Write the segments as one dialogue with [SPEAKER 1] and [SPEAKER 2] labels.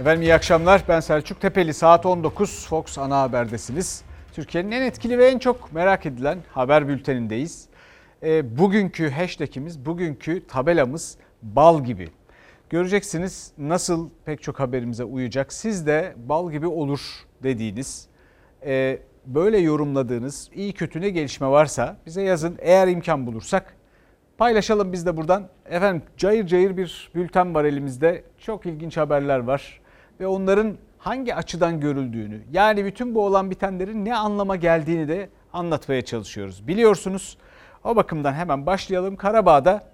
[SPEAKER 1] Efendim iyi akşamlar. Ben Selçuk Tepeli. Saat 19 Fox Ana Haber'desiniz. Türkiye'nin en etkili ve en çok merak edilen haber bültenindeyiz. E, bugünkü hashtagimiz, bugünkü tabelamız bal gibi. Göreceksiniz nasıl pek çok haberimize uyacak. Siz de bal gibi olur dediğiniz, e, böyle yorumladığınız iyi kötü ne gelişme varsa bize yazın. Eğer imkan bulursak paylaşalım biz de buradan. Efendim cayır cayır bir bülten var elimizde. Çok ilginç haberler var ve onların hangi açıdan görüldüğünü yani bütün bu olan bitenlerin ne anlama geldiğini de anlatmaya çalışıyoruz. Biliyorsunuz o bakımdan hemen başlayalım. Karabağ'da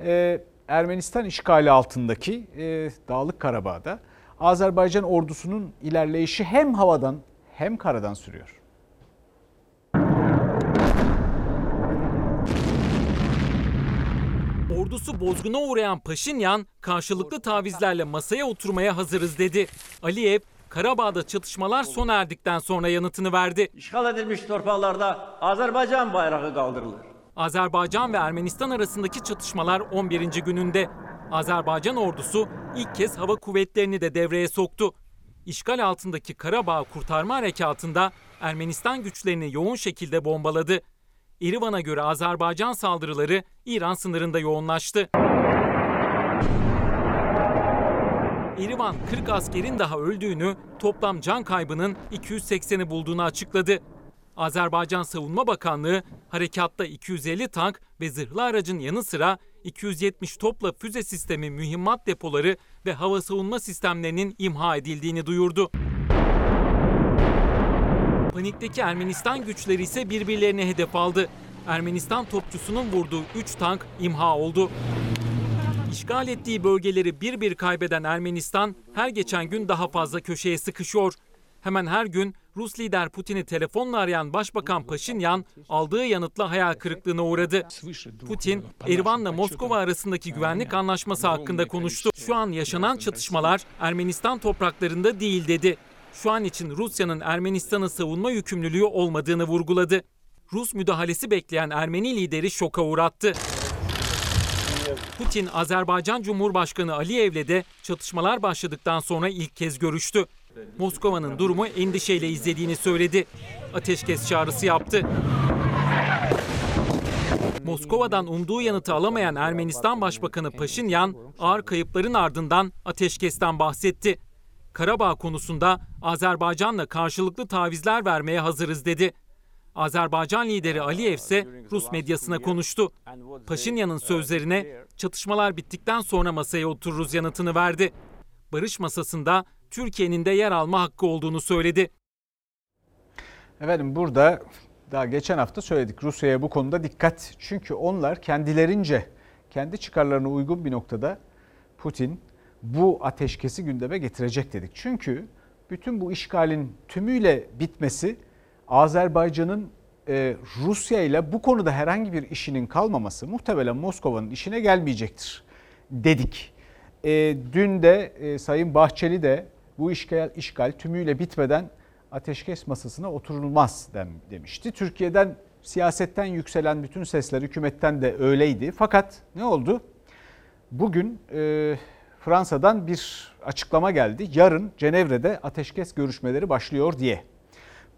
[SPEAKER 1] e, Ermenistan işgali altındaki e, Dağlık Karabağ'da Azerbaycan ordusunun ilerleyişi hem havadan hem karadan sürüyor.
[SPEAKER 2] Ordusu bozguna uğrayan Paşinyan karşılıklı tavizlerle masaya oturmaya hazırız dedi. Aliyev Karabağ'da çatışmalar sona erdikten sonra yanıtını verdi.
[SPEAKER 3] İşgal edilmiş torpaqlarda Azərbaycan bayrağı qaldırılır.
[SPEAKER 2] Azerbaycan ve Ermenistan arasındaki çatışmalar 11. gününde. Azerbaycan ordusu ilk kez hava kuvvetlerini de devreye soktu. İşgal altındaki Karabağ kurtarma harekatında Ermenistan güçlerini yoğun şekilde bombaladı. İrivan'a göre Azerbaycan saldırıları İran sınırında yoğunlaştı. İrivan 40 askerin daha öldüğünü, toplam can kaybının 280'i bulduğunu açıkladı. Azerbaycan Savunma Bakanlığı harekatta 250 tank ve zırhlı aracın yanı sıra 270 topla füze sistemi mühimmat depoları ve hava savunma sistemlerinin imha edildiğini duyurdu. Panikteki Ermenistan güçleri ise birbirlerine hedef aldı. Ermenistan topçusunun vurduğu 3 tank imha oldu. İşgal ettiği bölgeleri bir bir kaybeden Ermenistan her geçen gün daha fazla köşeye sıkışıyor. Hemen her gün Rus lider Putin'i telefonla arayan Başbakan Paşinyan aldığı yanıtla hayal kırıklığına uğradı. Putin, Erivan'la Moskova arasındaki güvenlik anlaşması hakkında konuştu. Şu an yaşanan çatışmalar Ermenistan topraklarında değil dedi. Şu an için Rusya'nın Ermenistan'ı savunma yükümlülüğü olmadığını vurguladı. Rus müdahalesi bekleyen Ermeni lideri şoka uğrattı. Putin, Azerbaycan Cumhurbaşkanı Aliyev'le de çatışmalar başladıktan sonra ilk kez görüştü. Moskova'nın durumu endişeyle izlediğini söyledi. Ateşkes çağrısı yaptı. Moskova'dan umduğu yanıtı alamayan Ermenistan Başbakanı Paşinyan ağır kayıpların ardından ateşkesten bahsetti. Karabağ konusunda Azerbaycan'la karşılıklı tavizler vermeye hazırız dedi. Azerbaycan lideri Aliyev ise Rus medyasına konuştu. Paşinyan'ın sözlerine çatışmalar bittikten sonra masaya otururuz yanıtını verdi. Barış masasında Türkiye'nin de yer alma hakkı olduğunu söyledi.
[SPEAKER 1] Efendim burada daha geçen hafta söyledik Rusya'ya bu konuda dikkat. Çünkü onlar kendilerince kendi çıkarlarına uygun bir noktada Putin bu ateşkesi gündeme getirecek dedik. Çünkü bütün bu işgalin tümüyle bitmesi Azerbaycan'ın e, Rusya ile bu konuda herhangi bir işinin kalmaması muhtemelen Moskova'nın işine gelmeyecektir dedik. E, dün de e, Sayın Bahçeli de bu işgal, işgal tümüyle bitmeden ateşkes masasına oturulmaz demişti. Türkiye'den siyasetten yükselen bütün sesler hükümetten de öyleydi. Fakat ne oldu? Bugün e, Fransa'dan bir açıklama geldi. Yarın Cenevre'de ateşkes görüşmeleri başlıyor diye.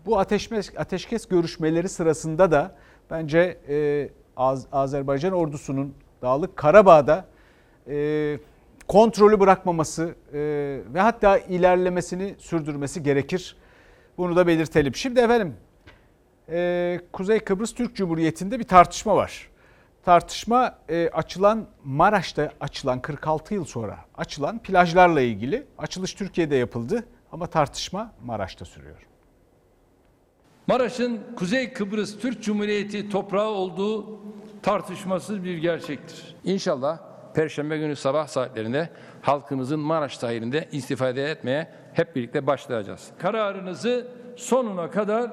[SPEAKER 1] Bu ateşkes, ateşkes görüşmeleri sırasında da bence e, Az, Azerbaycan ordusunun Dağlık Karabağ'da e, kontrolü bırakmaması e, ve hatta ilerlemesini sürdürmesi gerekir. Bunu da belirtelim. Şimdi efendim e, Kuzey Kıbrıs Türk Cumhuriyeti'nde bir tartışma var. Tartışma e, açılan Maraş'ta açılan 46 yıl sonra açılan plajlarla ilgili. Açılış Türkiye'de yapıldı ama tartışma Maraş'ta sürüyor.
[SPEAKER 4] Maraş'ın Kuzey Kıbrıs Türk Cumhuriyeti toprağı olduğu tartışmasız bir gerçektir. İnşallah Perşembe günü sabah saatlerinde halkımızın Maraş sahilinde istifade etmeye hep birlikte başlayacağız. Kararınızı sonuna kadar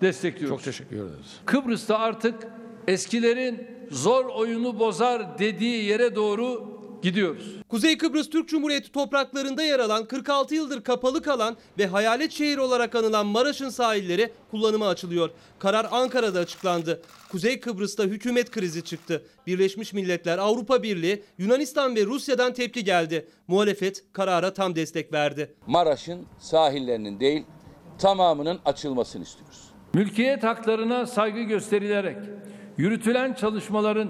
[SPEAKER 4] destekliyoruz.
[SPEAKER 5] Çok teşekkür ederiz.
[SPEAKER 4] Kıbrıs'ta artık eskilerin zor oyunu bozar dediği yere doğru gidiyoruz.
[SPEAKER 5] Kuzey Kıbrıs Türk Cumhuriyeti topraklarında yer alan 46 yıldır kapalı kalan ve hayalet şehir olarak anılan Maraş'ın sahilleri kullanıma açılıyor. Karar Ankara'da açıklandı. Kuzey Kıbrıs'ta hükümet krizi çıktı. Birleşmiş Milletler, Avrupa Birliği, Yunanistan ve Rusya'dan tepki geldi. Muhalefet karara tam destek verdi.
[SPEAKER 6] Maraş'ın sahillerinin değil tamamının açılmasını istiyoruz.
[SPEAKER 4] Mülkiyet haklarına saygı gösterilerek yürütülen çalışmaların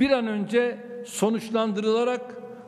[SPEAKER 4] bir an önce sonuçlandırılarak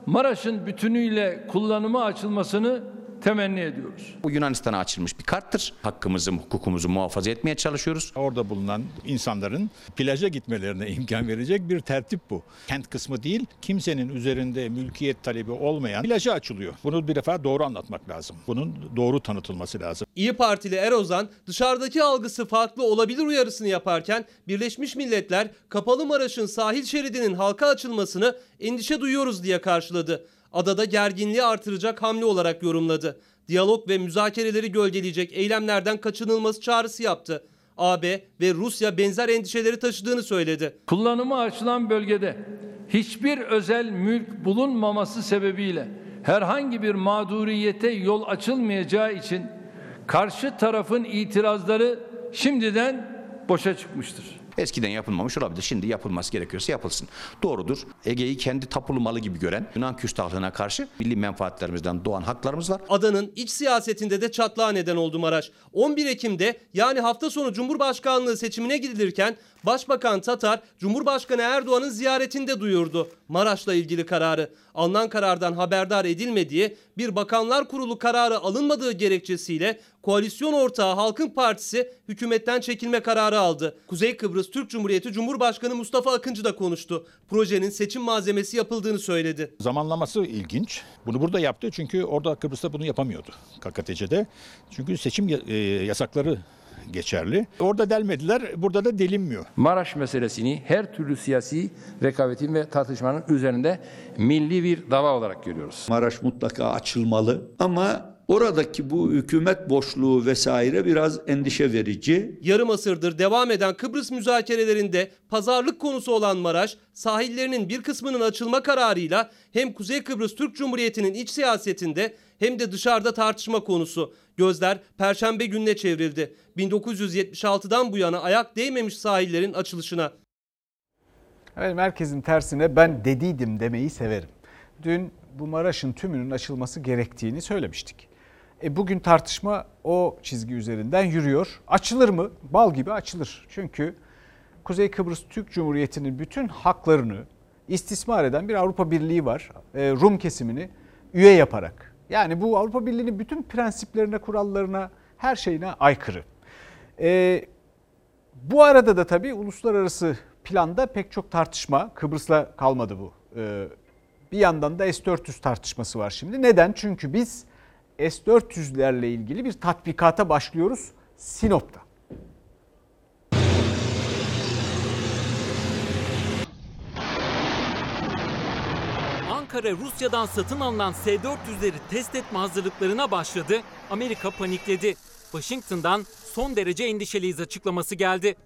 [SPEAKER 4] Maraş'ın bütünüyle kullanıma açılmasını temenni ediyoruz.
[SPEAKER 7] Bu Yunanistan'a açılmış bir karttır. Hakkımızı, hukukumuzu muhafaza etmeye çalışıyoruz.
[SPEAKER 8] Orada bulunan insanların plaja gitmelerine imkan verecek bir tertip bu. Kent kısmı değil, kimsenin üzerinde mülkiyet talebi olmayan plaja açılıyor. Bunu bir defa doğru anlatmak lazım. Bunun doğru tanıtılması lazım.
[SPEAKER 5] İyi Partili Erozan dışarıdaki algısı farklı olabilir uyarısını yaparken Birleşmiş Milletler Kapalı Maraş'ın sahil şeridinin halka açılmasını endişe duyuyoruz diye karşıladı. Adada gerginliği artıracak hamle olarak yorumladı. Diyalog ve müzakereleri gölgeleyecek eylemlerden kaçınılması çağrısı yaptı. AB ve Rusya benzer endişeleri taşıdığını söyledi.
[SPEAKER 4] Kullanıma açılan bölgede hiçbir özel mülk bulunmaması sebebiyle herhangi bir mağduriyete yol açılmayacağı için karşı tarafın itirazları şimdiden boşa çıkmıştır.
[SPEAKER 7] Eskiden yapılmamış olabilir. Şimdi yapılması gerekiyorsa yapılsın. Doğrudur. Ege'yi kendi tapulu malı gibi gören Yunan küstahlığına karşı milli menfaatlerimizden doğan haklarımız var.
[SPEAKER 5] Adanın iç siyasetinde de çatlağa neden oldu Maraş. 11 Ekim'de yani hafta sonu Cumhurbaşkanlığı seçimine gidilirken Başbakan Tatar Cumhurbaşkanı Erdoğan'ın ziyaretinde duyurdu Maraş'la ilgili kararı. Alınan karardan haberdar edilmediği bir bakanlar kurulu kararı alınmadığı gerekçesiyle koalisyon ortağı Halkın Partisi hükümetten çekilme kararı aldı. Kuzey Kıbrıs Türk Cumhuriyeti Cumhurbaşkanı Mustafa Akıncı da konuştu. Projenin seçim malzemesi yapıldığını söyledi.
[SPEAKER 8] Zamanlaması ilginç. Bunu burada yaptı çünkü orada Kıbrıs'ta bunu yapamıyordu KKTC'de. Çünkü seçim e, yasakları geçerli. Orada delmediler, burada da delinmiyor.
[SPEAKER 4] Maraş meselesini her türlü siyasi rekabetin ve tartışmanın üzerinde milli bir dava olarak görüyoruz.
[SPEAKER 9] Maraş mutlaka açılmalı ama oradaki bu hükümet boşluğu vesaire biraz endişe verici.
[SPEAKER 5] Yarım asırdır devam eden Kıbrıs müzakerelerinde pazarlık konusu olan Maraş, sahillerinin bir kısmının açılma kararıyla hem Kuzey Kıbrıs Türk Cumhuriyeti'nin iç siyasetinde hem de dışarıda tartışma konusu. Gözler Perşembe gününe çevrildi. 1976'dan bu yana ayak değmemiş sahillerin açılışına.
[SPEAKER 1] Evet, merkezin tersine ben dediydim demeyi severim. Dün bu Maraş'ın tümünün açılması gerektiğini söylemiştik. E bugün tartışma o çizgi üzerinden yürüyor. Açılır mı? Bal gibi açılır. Çünkü Kuzey Kıbrıs Türk Cumhuriyeti'nin bütün haklarını istismar eden bir Avrupa Birliği var. E, Rum kesimini üye yaparak. Yani bu Avrupa Birliği'nin bütün prensiplerine, kurallarına, her şeyine aykırı. E, bu arada da tabii uluslararası planda pek çok tartışma, Kıbrıs'la kalmadı bu. E, bir yandan da S-400 tartışması var şimdi. Neden? Çünkü biz S-400'lerle ilgili bir tatbikata başlıyoruz Sinop'ta.
[SPEAKER 2] Ankara Rusya'dan satın alınan S-400'leri test etme hazırlıklarına başladı. Amerika panikledi. Washington'dan son derece endişeliyiz açıklaması geldi.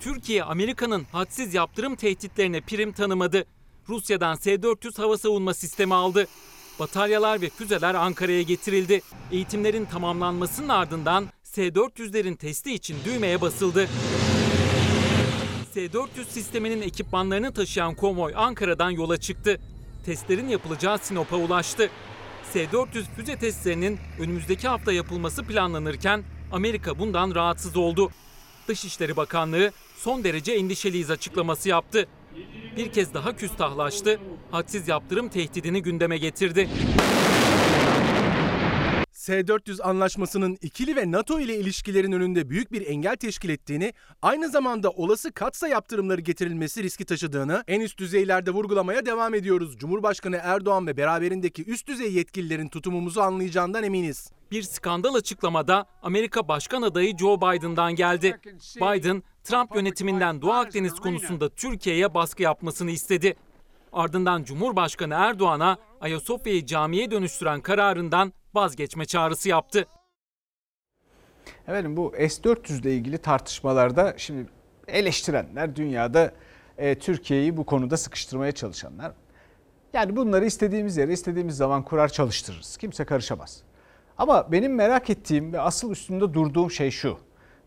[SPEAKER 2] Türkiye Amerika'nın hadsiz yaptırım tehditlerine prim tanımadı. Rusya'dan S-400 hava savunma sistemi aldı. Bataryalar ve füzeler Ankara'ya getirildi. Eğitimlerin tamamlanmasının ardından S-400'lerin testi için düğmeye basıldı. S-400 sisteminin ekipmanlarını taşıyan konvoy Ankara'dan yola çıktı. Testlerin yapılacağı Sinop'a ulaştı. S-400 füze testlerinin önümüzdeki hafta yapılması planlanırken Amerika bundan rahatsız oldu. Dışişleri Bakanlığı son derece endişeliyiz açıklaması yaptı. Bir kez daha küstahlaştı, hadsiz yaptırım tehdidini gündeme getirdi.
[SPEAKER 10] S-400 anlaşmasının ikili ve NATO ile ilişkilerin önünde büyük bir engel teşkil ettiğini, aynı zamanda olası katsa yaptırımları getirilmesi riski taşıdığını en üst düzeylerde vurgulamaya devam ediyoruz. Cumhurbaşkanı Erdoğan ve beraberindeki üst düzey yetkililerin tutumumuzu anlayacağından eminiz.
[SPEAKER 2] Bir skandal açıklamada Amerika Başkan adayı Joe Biden'dan geldi. Biden, Trump yönetiminden Doğu Akdeniz konusunda Türkiye'ye baskı yapmasını istedi. Ardından Cumhurbaşkanı Erdoğan'a Ayasofya'yı camiye dönüştüren kararından vazgeçme çağrısı yaptı.
[SPEAKER 1] Efendim bu S-400 ile ilgili tartışmalarda şimdi eleştirenler dünyada e, Türkiye'yi bu konuda sıkıştırmaya çalışanlar. Yani bunları istediğimiz yere istediğimiz zaman kurar çalıştırırız. Kimse karışamaz. Ama benim merak ettiğim ve asıl üstünde durduğum şey şu.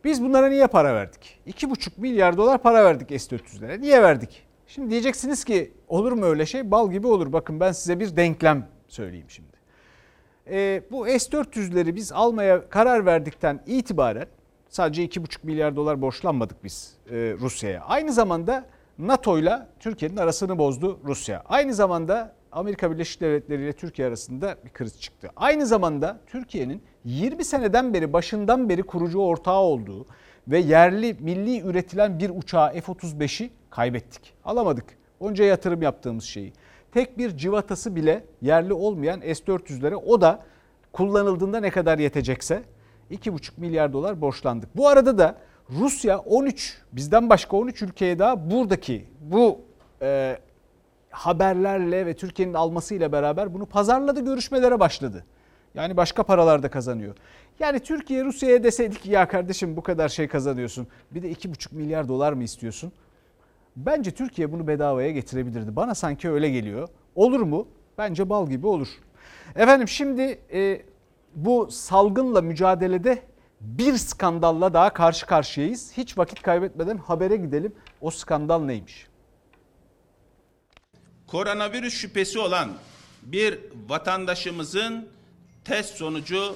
[SPEAKER 1] Biz bunlara niye para verdik? 2,5 milyar dolar para verdik S-400'lere. Niye verdik? Şimdi diyeceksiniz ki olur mu öyle şey? Bal gibi olur. Bakın ben size bir denklem söyleyeyim şimdi. E, bu S-400'leri biz almaya karar verdikten itibaren sadece 2,5 milyar dolar borçlanmadık biz e, Rusya'ya. Aynı zamanda NATO ile Türkiye'nin arasını bozdu Rusya. Aynı zamanda Amerika Birleşik Devletleri ile Türkiye arasında bir kriz çıktı. Aynı zamanda Türkiye'nin 20 seneden beri başından beri kurucu ortağı olduğu ve yerli milli üretilen bir uçağı F-35'i kaybettik. Alamadık. Onca yatırım yaptığımız şeyi. Tek bir civatası bile yerli olmayan S-400'lere o da kullanıldığında ne kadar yetecekse 2,5 milyar dolar borçlandık. Bu arada da Rusya 13 bizden başka 13 ülkeye daha buradaki bu e, haberlerle ve Türkiye'nin almasıyla beraber bunu pazarladı görüşmelere başladı. Yani başka paralar da kazanıyor. Yani Türkiye Rusya'ya deseydik ya kardeşim bu kadar şey kazanıyorsun bir de 2,5 milyar dolar mı istiyorsun? Bence Türkiye bunu bedavaya getirebilirdi. Bana sanki öyle geliyor. Olur mu? Bence bal gibi olur. Efendim şimdi e, bu salgınla mücadelede bir skandalla daha karşı karşıyayız. Hiç vakit kaybetmeden habere gidelim. O skandal neymiş?
[SPEAKER 11] Koronavirüs şüphesi olan bir vatandaşımızın test sonucu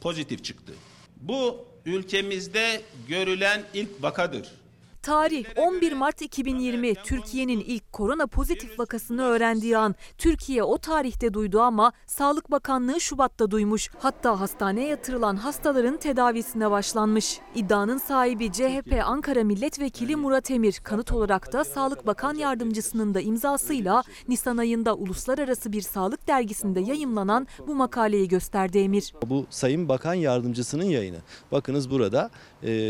[SPEAKER 11] pozitif çıktı. Bu ülkemizde görülen ilk vakadır.
[SPEAKER 12] Tarih 11 Mart 2020 Türkiye'nin ilk korona pozitif vakasını öğrendiği an. Türkiye o tarihte duydu ama Sağlık Bakanlığı Şubat'ta duymuş. Hatta hastaneye yatırılan hastaların tedavisine başlanmış. İddianın sahibi CHP Ankara Milletvekili Murat Emir kanıt olarak da Sağlık Bakan Yardımcısının da imzasıyla Nisan ayında uluslararası bir sağlık dergisinde yayımlanan bu makaleyi gösterdi Emir.
[SPEAKER 13] Bu Sayın Bakan Yardımcısının yayını. Bakınız burada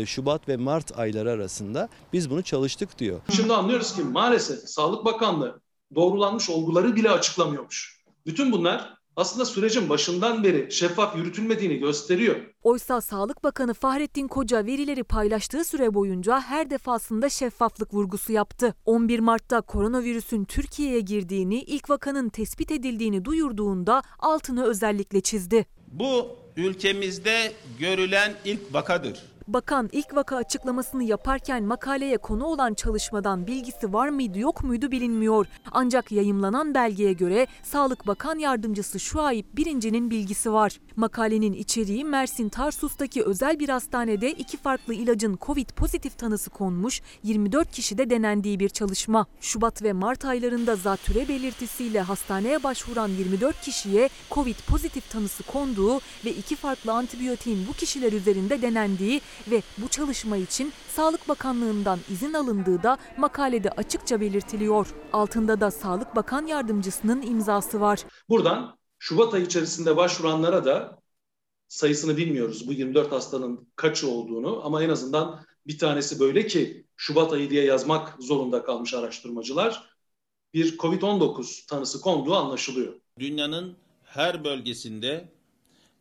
[SPEAKER 13] Şubat ve Mart ayları arasında biz bunu çalıştık diyor.
[SPEAKER 14] Şimdi anlıyoruz ki maalesef Sağlık Bakanlığı doğrulanmış olguları bile açıklamıyormuş. Bütün bunlar aslında sürecin başından beri şeffaf yürütülmediğini gösteriyor.
[SPEAKER 12] Oysa Sağlık Bakanı Fahrettin Koca verileri paylaştığı süre boyunca her defasında şeffaflık vurgusu yaptı. 11 Mart'ta koronavirüsün Türkiye'ye girdiğini, ilk vakanın tespit edildiğini duyurduğunda altını özellikle çizdi.
[SPEAKER 11] Bu ülkemizde görülen ilk vakadır.
[SPEAKER 12] Bakan ilk vaka açıklamasını yaparken makaleye konu olan çalışmadan bilgisi var mıydı yok muydu bilinmiyor. Ancak yayımlanan belgeye göre Sağlık Bakan Yardımcısı Şuayip Birinci'nin bilgisi var. Makalenin içeriği Mersin Tarsus'taki özel bir hastanede iki farklı ilacın Covid pozitif tanısı konmuş 24 kişide denendiği bir çalışma. Şubat ve Mart aylarında zatüre belirtisiyle hastaneye başvuran 24 kişiye Covid pozitif tanısı konduğu ve iki farklı antibiyotiğin bu kişiler üzerinde denendiği ve bu çalışma için Sağlık Bakanlığı'ndan izin alındığı da makalede açıkça belirtiliyor. Altında da Sağlık Bakan Yardımcısının imzası var.
[SPEAKER 14] Buradan Şubat ayı içerisinde başvuranlara da sayısını bilmiyoruz bu 24 hastanın kaçı olduğunu ama en azından bir tanesi böyle ki Şubat ayı diye yazmak zorunda kalmış araştırmacılar. Bir Covid-19 tanısı konduğu anlaşılıyor.
[SPEAKER 11] Dünyanın her bölgesinde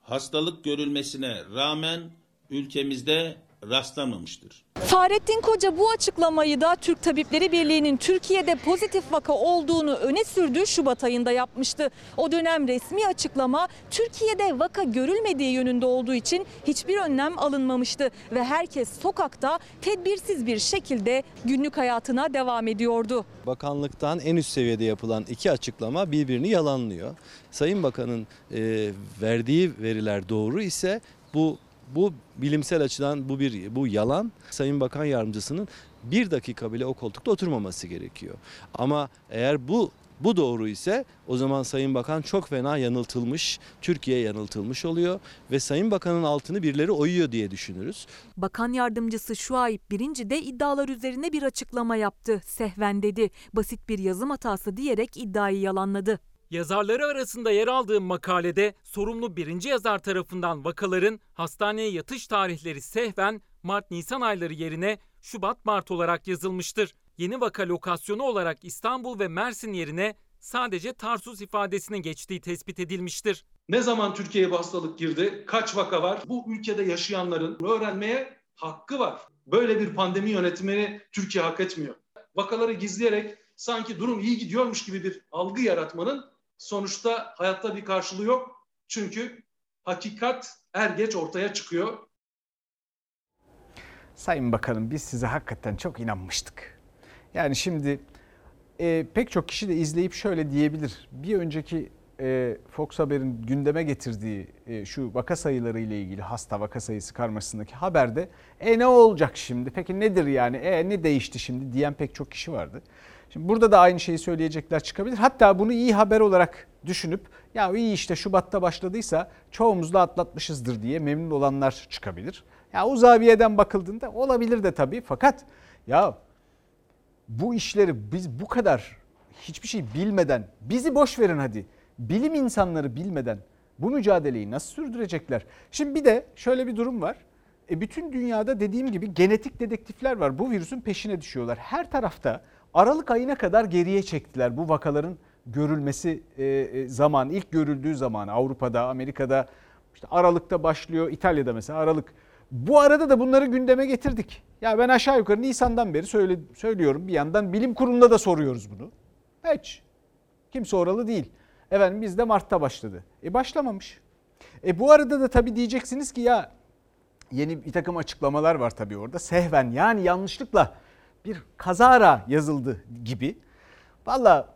[SPEAKER 11] hastalık görülmesine rağmen ülkemizde rastlanmamıştır.
[SPEAKER 12] Fahrettin Koca bu açıklamayı da Türk Tabipleri Birliği'nin Türkiye'de pozitif vaka olduğunu öne sürdüğü Şubat ayında yapmıştı. O dönem resmi açıklama Türkiye'de vaka görülmediği yönünde olduğu için hiçbir önlem alınmamıştı ve herkes sokakta tedbirsiz bir şekilde günlük hayatına devam ediyordu.
[SPEAKER 13] Bakanlıktan en üst seviyede yapılan iki açıklama birbirini yalanlıyor. Sayın Bakan'ın e, verdiği veriler doğru ise bu bu bilimsel açıdan bu bir bu yalan. Sayın Bakan Yardımcısının bir dakika bile o koltukta oturmaması gerekiyor. Ama eğer bu bu doğru ise o zaman Sayın Bakan çok fena yanıltılmış, Türkiye yanıltılmış oluyor ve Sayın Bakan'ın altını birileri oyuyor diye düşünürüz.
[SPEAKER 12] Bakan yardımcısı Şuayip Birinci de iddialar üzerine bir açıklama yaptı. Sehven dedi. Basit bir yazım hatası diyerek iddiayı yalanladı.
[SPEAKER 2] Yazarları arasında yer aldığım makalede sorumlu birinci yazar tarafından vakaların hastaneye yatış tarihleri sehven Mart-Nisan ayları yerine Şubat-Mart olarak yazılmıştır. Yeni vaka lokasyonu olarak İstanbul ve Mersin yerine sadece Tarsus ifadesinin geçtiği tespit edilmiştir.
[SPEAKER 14] Ne zaman Türkiye'ye bu hastalık girdi? Kaç vaka var? Bu ülkede yaşayanların öğrenmeye hakkı var. Böyle bir pandemi yönetimini Türkiye hak etmiyor. vakaları gizleyerek sanki durum iyi gidiyormuş gibi bir algı yaratmanın sonuçta hayatta bir karşılığı yok. Çünkü hakikat er geç ortaya çıkıyor.
[SPEAKER 1] Sayın Bakanım biz size hakikaten çok inanmıştık. Yani şimdi e, pek çok kişi de izleyip şöyle diyebilir. Bir önceki e, Fox Haber'in gündeme getirdiği e, şu vaka sayıları ile ilgili hasta vaka sayısı karmaşasındaki haberde e ne olacak şimdi? Peki nedir yani? E ne değişti şimdi diyen pek çok kişi vardı. Şimdi burada da aynı şeyi söyleyecekler çıkabilir. Hatta bunu iyi haber olarak düşünüp ya iyi işte Şubat'ta başladıysa çoğumuz da atlatmışızdır diye memnun olanlar çıkabilir. Ya o zaviyeden bakıldığında olabilir de tabii fakat ya bu işleri biz bu kadar hiçbir şey bilmeden bizi boş verin hadi. Bilim insanları bilmeden bu mücadeleyi nasıl sürdürecekler? Şimdi bir de şöyle bir durum var. E bütün dünyada dediğim gibi genetik dedektifler var. Bu virüsün peşine düşüyorlar. Her tarafta Aralık ayına kadar geriye çektiler bu vakaların görülmesi e, zaman ilk görüldüğü zaman Avrupa'da, Amerika'da işte Aralık'ta başlıyor. İtalya'da mesela Aralık. Bu arada da bunları gündeme getirdik. Ya ben aşağı yukarı Nisan'dan beri söyle, söylüyorum bir yandan bilim kurulunda da soruyoruz bunu. Hiç. Kimse oralı değil. Efendim bizde Mart'ta başladı. E başlamamış. E bu arada da tabii diyeceksiniz ki ya yeni bir takım açıklamalar var tabii orada. Sehven yani yanlışlıkla bir kazara yazıldı gibi. Valla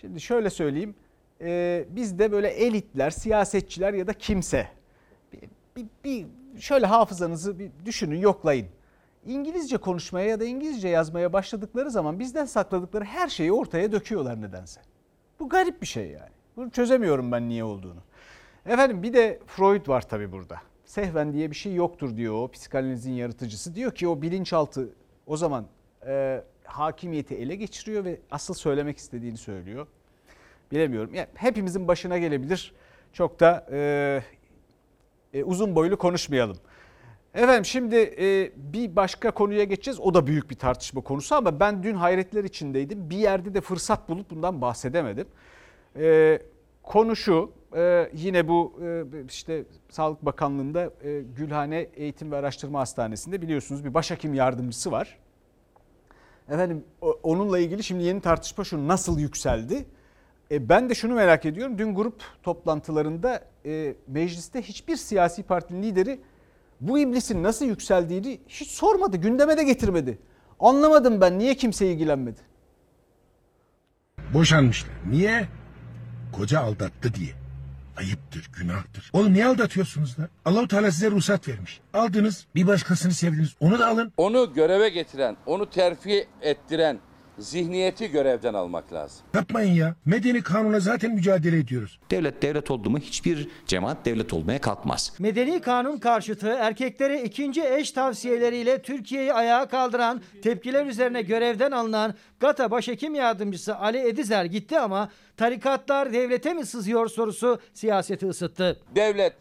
[SPEAKER 1] şimdi şöyle söyleyeyim. E, bizde böyle elitler, siyasetçiler ya da kimse bir, bir, bir şöyle hafızanızı bir düşünün, yoklayın. İngilizce konuşmaya ya da İngilizce yazmaya başladıkları zaman bizden sakladıkları her şeyi ortaya döküyorlar nedense. Bu garip bir şey yani. Bunu çözemiyorum ben niye olduğunu. Efendim bir de Freud var tabii burada. Sehven diye bir şey yoktur diyor o psikanalizin yaratıcısı. Diyor ki o bilinçaltı o zaman e, hakimiyeti ele geçiriyor ve asıl söylemek istediğini söylüyor. Bilemiyorum. Yani hepimizin başına gelebilir. Çok da e, e, uzun boylu konuşmayalım. Efendim şimdi e, bir başka konuya geçeceğiz. O da büyük bir tartışma konusu ama ben dün hayretler içindeydim. Bir yerde de fırsat bulup bundan bahsedemedim. E, konu şu e, yine bu e, işte Sağlık Bakanlığı'nda e, Gülhane Eğitim ve Araştırma Hastanesi'nde biliyorsunuz bir başhekim yardımcısı var. Efendim onunla ilgili şimdi yeni tartışma şu nasıl yükseldi? E, ben de şunu merak ediyorum. Dün grup toplantılarında e, mecliste hiçbir siyasi partinin lideri bu iblisin nasıl yükseldiğini hiç sormadı, gündeme de getirmedi. Anlamadım ben niye kimse ilgilenmedi.
[SPEAKER 15] Boşanmışlar. Niye? Koca aldattı diye. Ayıptır, günahtır. Oğlum niye aldatıyorsunuz da? Allahu Teala size ruhsat vermiş. Aldınız, bir başkasını sevdiniz. Onu da alın.
[SPEAKER 6] Onu göreve getiren, onu terfi ettiren zihniyeti görevden almak lazım.
[SPEAKER 15] Yapmayın ya. Medeni kanuna zaten mücadele ediyoruz.
[SPEAKER 7] Devlet devlet oldu mu hiçbir cemaat devlet olmaya kalkmaz.
[SPEAKER 16] Medeni kanun karşıtı erkeklere ikinci eş tavsiyeleriyle Türkiye'yi ayağa kaldıran tepkiler üzerine görevden alınan GATA Başhekim Yardımcısı Ali Edizer gitti ama tarikatlar devlete mi sızıyor sorusu siyaseti ısıttı.
[SPEAKER 6] Devlet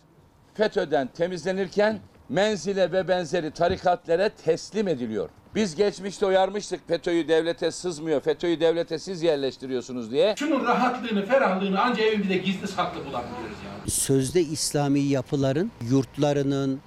[SPEAKER 6] FETÖ'den temizlenirken menzile ve benzeri tarikatlere teslim ediliyor. Biz geçmişte uyarmıştık FETÖ'yü devlete sızmıyor, FETÖ'yü devlete siz yerleştiriyorsunuz diye.
[SPEAKER 17] Şunun rahatlığını, ferahlığını ancak evimizde gizli saklı bulabiliyoruz yani.
[SPEAKER 18] Sözde İslami yapıların yurtlarının,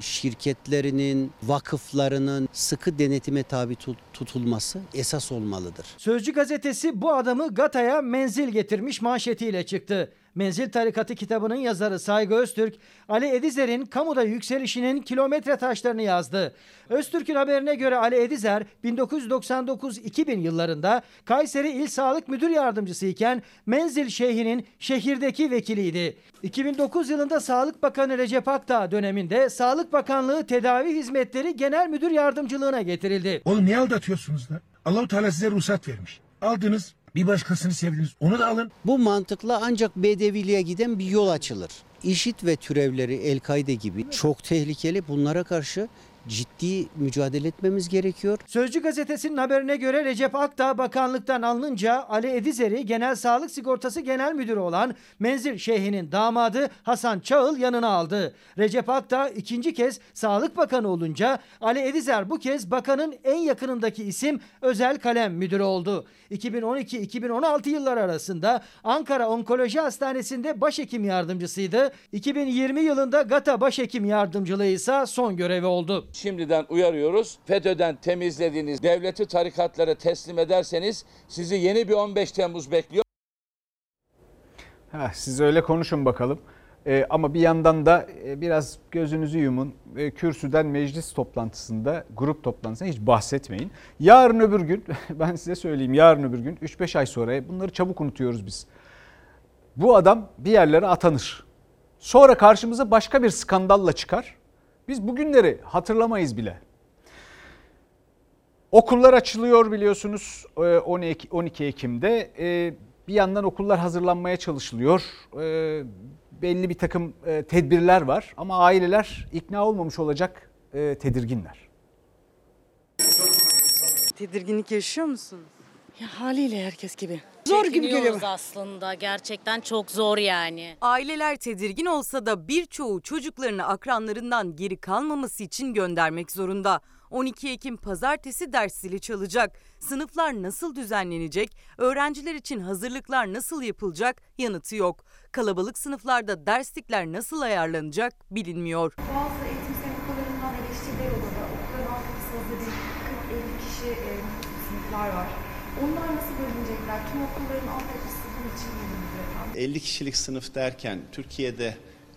[SPEAKER 18] şirketlerinin, vakıflarının sıkı denetime tabi tutulması esas olmalıdır.
[SPEAKER 16] Sözcü gazetesi bu adamı Gata'ya menzil getirmiş manşetiyle çıktı. Menzil Tarikatı kitabının yazarı Saygı Öztürk, Ali Edizer'in kamuda yükselişinin kilometre taşlarını yazdı. Öztürk'ün haberine göre Ali Edizer 1999-2000 yıllarında Kayseri İl Sağlık Müdür Yardımcısı iken Menzil Şeyhi'nin şehirdeki vekiliydi. 2009 yılında Sağlık Bakanı Recep Akdağ döneminde Sağlık Bakanlığı Tedavi Hizmetleri Genel Müdür Yardımcılığına getirildi.
[SPEAKER 15] Oğlum niye aldatıyorsunuz da? Allahu Teala size ruhsat vermiş. Aldınız, bir başkasını sevdiniz. Onu da alın.
[SPEAKER 18] Bu mantıkla ancak bedeviliğe giden bir yol açılır. İşit ve türevleri El-Kaide gibi çok tehlikeli. Bunlara karşı ciddi mücadele etmemiz gerekiyor.
[SPEAKER 16] Sözcü gazetesinin haberine göre Recep Akdağ bakanlıktan alınınca Ali Edizer'i Genel Sağlık Sigortası Genel Müdürü olan Menzil Şeyhi'nin damadı Hasan Çağıl yanına aldı. Recep Akdağ ikinci kez Sağlık Bakanı olunca Ali Edizer bu kez bakanın en yakınındaki isim Özel Kalem Müdürü oldu. 2012-2016 yılları arasında Ankara Onkoloji Hastanesi'nde başhekim yardımcısıydı. 2020 yılında GATA başhekim yardımcılığı ise son görevi oldu.
[SPEAKER 6] Şimdiden uyarıyoruz. FETÖ'den temizlediğiniz devleti tarikatlara teslim ederseniz sizi yeni bir 15 Temmuz bekliyor.
[SPEAKER 1] Heh, siz öyle konuşun bakalım. Ee, ama bir yandan da e, biraz gözünüzü yumun. E, kürsüden meclis toplantısında, grup toplantısında hiç bahsetmeyin. Yarın öbür gün, ben size söyleyeyim yarın öbür gün 3-5 ay sonra bunları çabuk unutuyoruz biz. Bu adam bir yerlere atanır. Sonra karşımıza başka bir skandalla çıkar. Biz bugünleri hatırlamayız bile. Okullar açılıyor biliyorsunuz e, 12, 12 Ekim'de. E, bir yandan okullar hazırlanmaya çalışılıyor. E, belli bir takım e, tedbirler var ama aileler ikna olmamış olacak e, tedirginler.
[SPEAKER 19] Tedirginlik yaşıyor musun?
[SPEAKER 20] Ya haliyle herkes gibi.
[SPEAKER 21] Zor gibi geliyor. aslında. Gerçekten çok zor yani.
[SPEAKER 19] Aileler tedirgin olsa da birçoğu çocuklarını akranlarından geri kalmaması için göndermek zorunda. 12 Ekim pazartesi ders zili çalacak. Sınıflar nasıl düzenlenecek? Öğrenciler için hazırlıklar nasıl yapılacak? Yanıtı yok. Kalabalık sınıflarda derslikler nasıl ayarlanacak bilinmiyor.
[SPEAKER 22] Bazı eğitim sendikalarından eleştiriler oluyor. Okulların hazır değil. 40-50 kişi e, sınıflar var. Onlar nasıl bölünecekler? Tüm okulların altyapısı bunun için efendim.
[SPEAKER 23] 50 kişilik sınıf derken Türkiye'de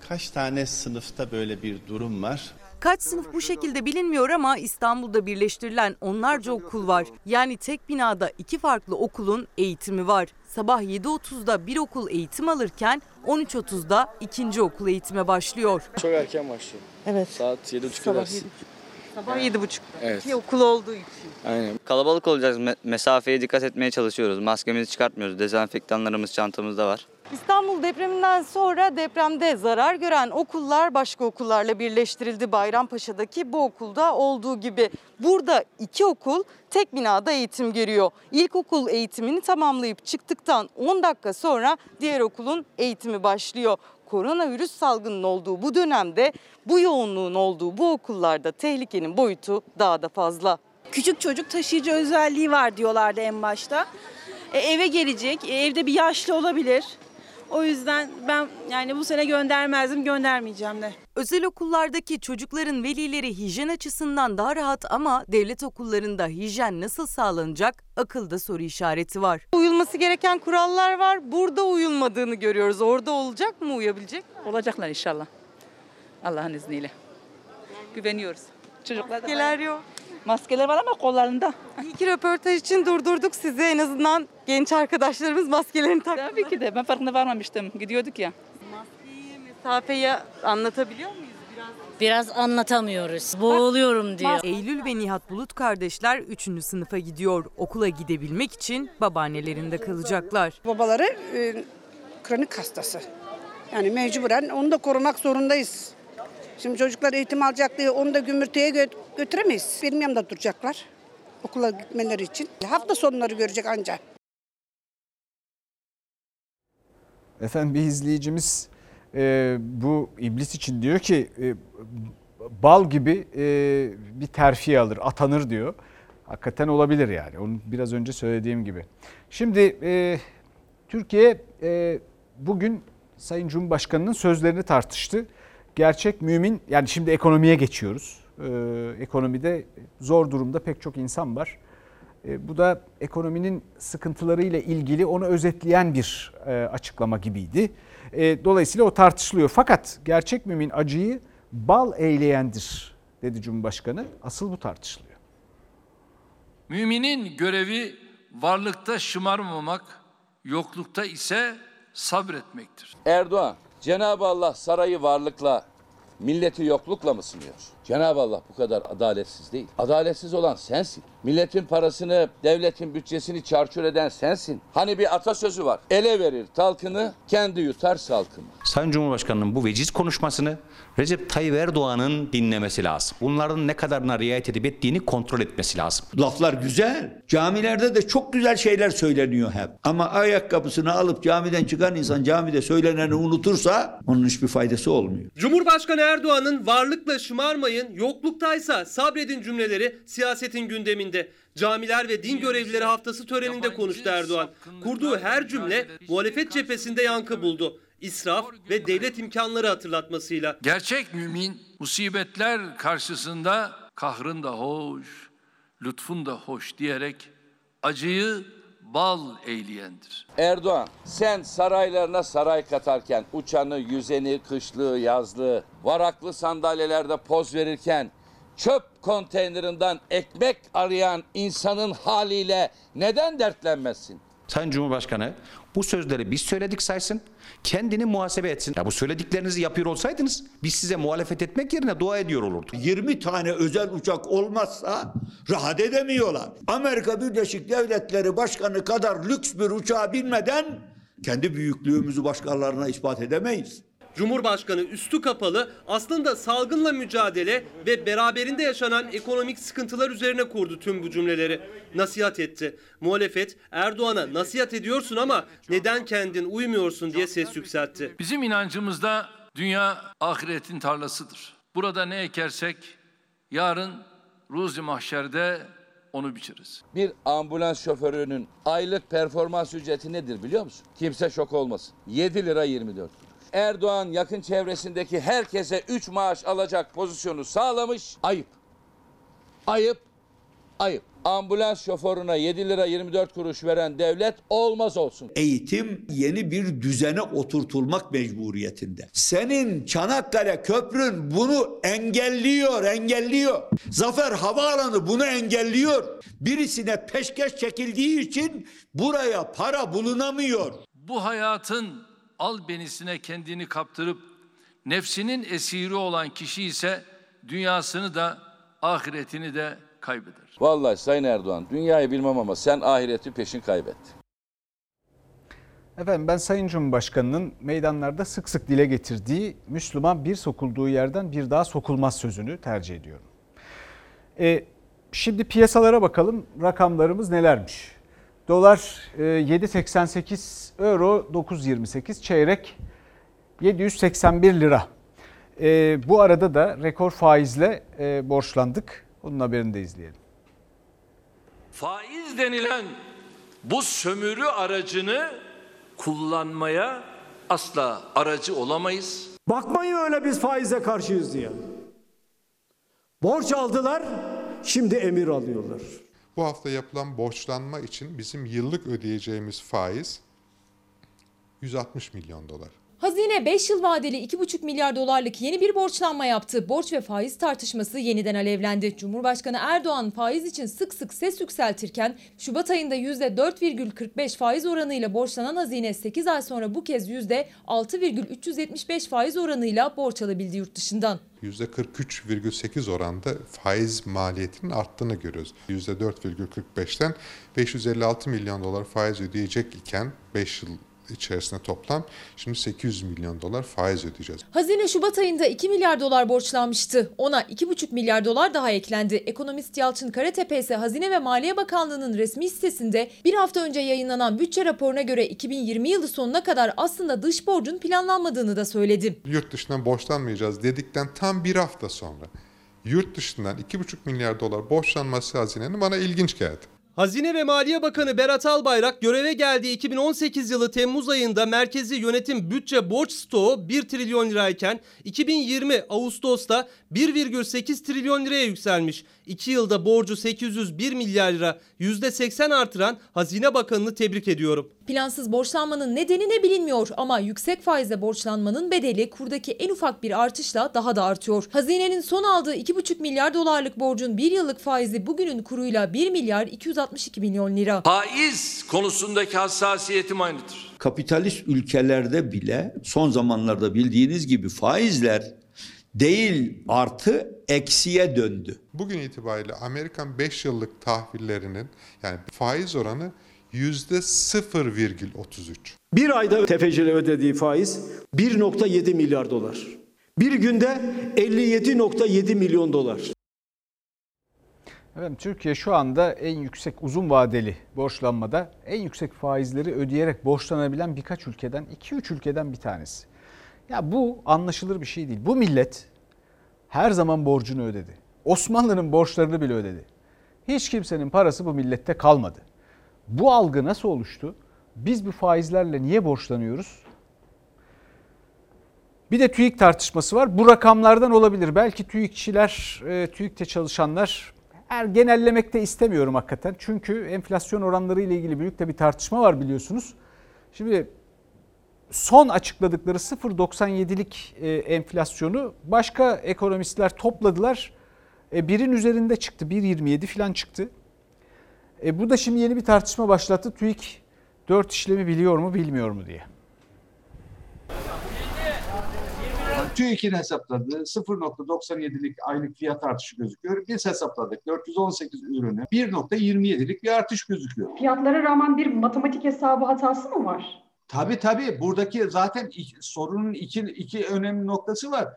[SPEAKER 23] kaç tane sınıfta böyle bir durum var?
[SPEAKER 19] Kaç sınıf bu şekilde bilinmiyor ama İstanbul'da birleştirilen onlarca okul var. Yani tek binada iki farklı okulun eğitimi var. Sabah 7.30'da bir okul eğitim alırken 13.30'da ikinci okul eğitime başlıyor.
[SPEAKER 24] Çok erken başlıyor.
[SPEAKER 19] Evet.
[SPEAKER 24] Saat 7.30
[SPEAKER 19] Sabah. Sabah 7.30.
[SPEAKER 24] Evet.
[SPEAKER 19] İki okul olduğu için.
[SPEAKER 24] Aynen.
[SPEAKER 25] Kalabalık olacağız. Me- mesafeye dikkat etmeye çalışıyoruz. Maskemizi çıkartmıyoruz. Dezenfektanlarımız çantamızda var.
[SPEAKER 19] İstanbul depreminden sonra depremde zarar gören okullar başka okullarla birleştirildi. Bayrampaşa'daki bu okulda olduğu gibi. Burada iki okul tek binada eğitim görüyor. İlkokul eğitimini tamamlayıp çıktıktan 10 dakika sonra diğer okulun eğitimi başlıyor. Koronavirüs salgının olduğu bu dönemde bu yoğunluğun olduğu bu okullarda tehlikenin boyutu daha da fazla.
[SPEAKER 26] Küçük çocuk taşıyıcı özelliği var diyorlardı en başta. E, eve gelecek, e, evde bir yaşlı olabilir. O yüzden ben yani bu sene göndermezdim, göndermeyeceğim de.
[SPEAKER 19] Özel okullardaki çocukların velileri hijyen açısından daha rahat ama devlet okullarında hijyen nasıl sağlanacak akılda soru işareti var. Uyulması gereken kurallar var. Burada uyulmadığını görüyoruz. Orada olacak mı uyabilecek?
[SPEAKER 27] Olacaklar inşallah. Allah'ın izniyle. Güveniyoruz. Çocuklar da
[SPEAKER 19] yok.
[SPEAKER 27] Maskeler var ama kollarında.
[SPEAKER 19] İlk röportaj için durdurduk sizi. En azından genç arkadaşlarımız maskelerini taktılar.
[SPEAKER 27] Tabii ki de ben farkına varmamıştım. Gidiyorduk ya.
[SPEAKER 19] Mesafeyi anlatabiliyor muyuz?
[SPEAKER 21] Biraz anlatamıyoruz. Boğuluyorum diyor.
[SPEAKER 19] Eylül ve Nihat Bulut kardeşler 3. sınıfa gidiyor. Okula gidebilmek için babaannelerinde kalacaklar.
[SPEAKER 28] Babaları e, kronik hastası. Yani mecburen onu da korumak zorundayız. Şimdi çocuklar eğitim alacak diye onu da gümürteye gö- götüremeyiz. Benim yanımda duracaklar okula gitmeleri için. Hafta sonları görecek ancak.
[SPEAKER 1] Efendim bir izleyicimiz e, bu iblis için diyor ki e, bal gibi e, bir terfi alır, atanır diyor. Hakikaten olabilir yani. Onu biraz önce söylediğim gibi. Şimdi e, Türkiye e, bugün Sayın Cumhurbaşkanı'nın sözlerini tartıştı. Gerçek mümin yani şimdi ekonomiye geçiyoruz. E, ekonomide zor durumda pek çok insan var. E, bu da ekonominin sıkıntılarıyla ilgili onu özetleyen bir e, açıklama gibiydi. E, dolayısıyla o tartışılıyor. Fakat gerçek mümin acıyı bal eyleyendir dedi Cumhurbaşkanı. Asıl bu tartışılıyor.
[SPEAKER 4] Müminin görevi varlıkta şımarmamak, yoklukta ise sabretmektir.
[SPEAKER 6] Erdoğan, Cenab-ı Allah sarayı varlıkla, milleti yoklukla mı sınıyor? Cenab-ı Allah bu kadar adaletsiz değil. Adaletsiz olan sensin. Milletin parasını, devletin bütçesini çarçur eden sensin. Hani bir atasözü var. Ele verir talkını, kendi yutar salkını.
[SPEAKER 7] Sayın Cumhurbaşkanı'nın bu veciz konuşmasını Recep Tayyip Erdoğan'ın dinlemesi lazım. Bunların ne kadarına riayet edip ettiğini kontrol etmesi lazım.
[SPEAKER 9] Laflar güzel. Camilerde de çok güzel şeyler söyleniyor hep. Ama ayakkabısını alıp camiden çıkan insan camide söyleneni unutursa onun hiçbir faydası olmuyor.
[SPEAKER 5] Cumhurbaşkanı Erdoğan'ın varlıkla şımarmayın, yokluktaysa sabredin cümleleri siyasetin gündeminde. Camiler ve din görevlileri haftası töreninde konuştu Erdoğan. Kurduğu her cümle muhalefet cephesinde yankı buldu. İsraf ve devlet imkanları hatırlatmasıyla.
[SPEAKER 4] Gerçek mümin musibetler karşısında kahrın da hoş, lütfun da hoş diyerek acıyı bal eyleyendir.
[SPEAKER 6] Erdoğan sen saraylarına saray katarken uçanı, yüzeni, kışlığı, yazlığı, varaklı sandalyelerde poz verirken çöp konteynerinden ekmek arayan insanın haliyle neden dertlenmezsin?
[SPEAKER 7] Sayın Cumhurbaşkanı bu sözleri biz söyledik saysın, kendini muhasebe etsin. Ya bu söylediklerinizi yapıyor olsaydınız biz size muhalefet etmek yerine dua ediyor olurduk.
[SPEAKER 9] 20 tane özel uçak olmazsa rahat edemiyorlar. Amerika Birleşik Devletleri Başkanı kadar lüks bir uçağa binmeden kendi büyüklüğümüzü başkalarına ispat edemeyiz.
[SPEAKER 5] Cumhurbaşkanı üstü kapalı aslında salgınla mücadele ve beraberinde yaşanan ekonomik sıkıntılar üzerine kurdu tüm bu cümleleri. Nasihat etti. Muhalefet Erdoğan'a nasihat ediyorsun ama neden kendin uymuyorsun diye ses yükseltti.
[SPEAKER 4] Bizim inancımızda dünya ahiretin tarlasıdır. Burada ne ekersek yarın ruzi mahşerde onu biçeriz.
[SPEAKER 6] Bir ambulans şoförünün aylık performans ücreti nedir biliyor musun? Kimse şok olmasın. 7 lira 24 kuruş. Erdoğan yakın çevresindeki herkese 3 maaş alacak pozisyonu sağlamış. Ayıp. Ayıp. Ayıp. Ambulans şoförüne 7 lira 24 kuruş veren devlet olmaz olsun.
[SPEAKER 9] Eğitim yeni bir düzene oturtulmak mecburiyetinde. Senin Çanakkale Köprün bunu engelliyor, engelliyor. Zafer Havaalanı bunu engelliyor. Birisine peşkeş çekildiği için buraya para bulunamıyor.
[SPEAKER 4] Bu hayatın albenisine kendini kaptırıp nefsinin esiri olan kişi ise dünyasını da ahiretini de kaybeder.
[SPEAKER 6] Vallahi Sayın Erdoğan dünyayı bilmem ama sen ahireti peşin kaybettin.
[SPEAKER 1] Efendim ben Sayın Cumhurbaşkanı'nın meydanlarda sık sık dile getirdiği Müslüman bir sokulduğu yerden bir daha sokulmaz sözünü tercih ediyorum. E, şimdi piyasalara bakalım rakamlarımız nelermiş? Dolar e, 7.88, euro 9.28, çeyrek 781 lira. E, bu arada da rekor faizle e, borçlandık. Onun haberini de izleyelim.
[SPEAKER 4] Faiz denilen bu sömürü aracını kullanmaya asla aracı olamayız.
[SPEAKER 29] Bakmayın öyle biz faize karşıyız diye. Borç aldılar, şimdi emir alıyorlar.
[SPEAKER 30] Bu hafta yapılan borçlanma için bizim yıllık ödeyeceğimiz faiz 160 milyon dolar.
[SPEAKER 31] Hazine 5 yıl vadeli 2,5 milyar dolarlık yeni bir borçlanma yaptı. Borç ve faiz tartışması yeniden alevlendi. Cumhurbaşkanı Erdoğan faiz için sık sık ses yükseltirken Şubat ayında %4,45 faiz oranıyla borçlanan hazine 8 ay sonra bu kez %6,375 faiz oranıyla borç alabildi yurt dışından.
[SPEAKER 30] %43,8 oranda faiz maliyetinin arttığını görüyoruz. %4,45'ten 556 milyon dolar faiz ödeyecek iken 5 yıl içerisinde toplam şimdi 800 milyon dolar faiz ödeyeceğiz.
[SPEAKER 31] Hazine Şubat ayında 2 milyar dolar borçlanmıştı. Ona 2,5 milyar dolar daha eklendi. Ekonomist Yalçın Karatepe ise Hazine ve Maliye Bakanlığı'nın resmi sitesinde bir hafta önce yayınlanan bütçe raporuna göre 2020 yılı sonuna kadar aslında dış borcun planlanmadığını da söyledi.
[SPEAKER 30] Yurt dışından borçlanmayacağız dedikten tam bir hafta sonra yurt dışından 2,5 milyar dolar borçlanması hazinenin bana ilginç geldi.
[SPEAKER 5] Hazine ve Maliye Bakanı Berat Albayrak göreve geldiği 2018 yılı Temmuz ayında merkezi yönetim bütçe borç stoğu 1 trilyon lirayken 2020 Ağustos'ta 1,8 trilyon liraya yükselmiş. 2 yılda borcu 801 milyar lira %80 artıran Hazine Bakanı'nı tebrik ediyorum.
[SPEAKER 31] Plansız borçlanmanın nedeni ne bilinmiyor ama yüksek faizle borçlanmanın bedeli kurdaki en ufak bir artışla daha da artıyor. Hazinenin son aldığı 2,5 milyar dolarlık borcun bir yıllık faizi bugünün kuruyla 1 milyar 262 milyon lira.
[SPEAKER 4] Faiz konusundaki hassasiyetim aynıdır.
[SPEAKER 9] Kapitalist ülkelerde bile son zamanlarda bildiğiniz gibi faizler değil artı eksiye döndü.
[SPEAKER 30] Bugün itibariyle Amerikan 5 yıllık tahvillerinin yani faiz oranı %0,33.
[SPEAKER 29] Bir ayda tefecilere ödediği faiz 1.7 milyar dolar. Bir günde 57.7 milyon dolar.
[SPEAKER 1] Efendim, Türkiye şu anda en yüksek uzun vadeli borçlanmada en yüksek faizleri ödeyerek borçlanabilen birkaç ülkeden, 2-3 ülkeden bir tanesi. Ya bu anlaşılır bir şey değil. Bu millet her zaman borcunu ödedi. Osmanlı'nın borçlarını bile ödedi. Hiç kimsenin parası bu millette kalmadı. Bu algı nasıl oluştu? Biz bu faizlerle niye borçlanıyoruz? Bir de TÜİK tartışması var. Bu rakamlardan olabilir. Belki TÜİKçiler, e, TÜİK'te çalışanlar er, genellemek de istemiyorum hakikaten. Çünkü enflasyon oranları ile ilgili büyük de bir tartışma var biliyorsunuz. Şimdi son açıkladıkları 0.97'lik e, enflasyonu başka ekonomistler topladılar. E, birin üzerinde çıktı. 1.27 falan çıktı. E, bu da şimdi yeni bir tartışma başlattı. TÜİK 4 işlemi biliyor mu bilmiyor mu diye.
[SPEAKER 32] TÜİK'in hesapladığı 0.97'lik aylık fiyat artışı gözüküyor. Biz hesapladık 418 ürünü 1.27'lik bir artış gözüküyor.
[SPEAKER 33] Fiyatlara rağmen bir matematik hesabı hatası mı var?
[SPEAKER 32] Tabii tabii buradaki zaten sorunun iki, iki önemli noktası var.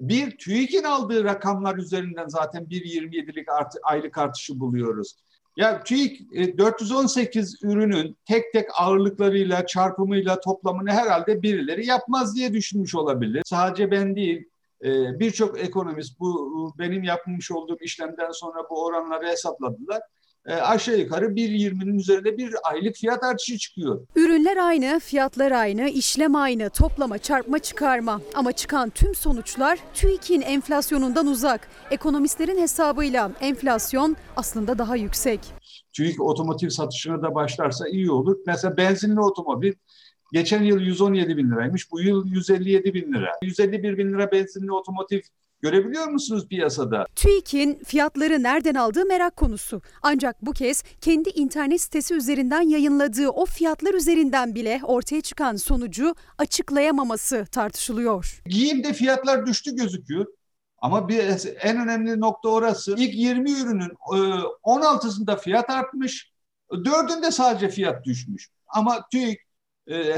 [SPEAKER 32] Bir TÜİK'in aldığı rakamlar üzerinden zaten 1.27'lik artı, aylık artışı buluyoruz. Ya TÜİK 418 e, ürünün tek tek ağırlıklarıyla, çarpımıyla toplamını herhalde birileri yapmaz diye düşünmüş olabilir. Sadece ben değil, e, birçok ekonomist bu benim yapmış olduğum işlemden sonra bu oranları hesapladılar e, aşağı yukarı 1.20'nin üzerinde bir aylık fiyat artışı çıkıyor.
[SPEAKER 34] Ürünler aynı, fiyatlar aynı, işlem aynı, toplama, çarpma, çıkarma. Ama çıkan tüm sonuçlar TÜİK'in enflasyonundan uzak. Ekonomistlerin hesabıyla enflasyon aslında daha yüksek.
[SPEAKER 32] TÜİK otomotiv satışına da başlarsa iyi olur. Mesela benzinli otomobil geçen yıl 117 bin liraymış, bu yıl 157 bin lira. 151 bin lira benzinli otomotiv Görebiliyor musunuz piyasada?
[SPEAKER 34] TÜİK'in fiyatları nereden aldığı merak konusu. Ancak bu kez kendi internet sitesi üzerinden yayınladığı o fiyatlar üzerinden bile ortaya çıkan sonucu açıklayamaması tartışılıyor.
[SPEAKER 32] Giyimde fiyatlar düştü gözüküyor. Ama bir en önemli nokta orası. İlk 20 ürünün 16'sında e, fiyat artmış, 4'ünde sadece fiyat düşmüş. Ama TÜİK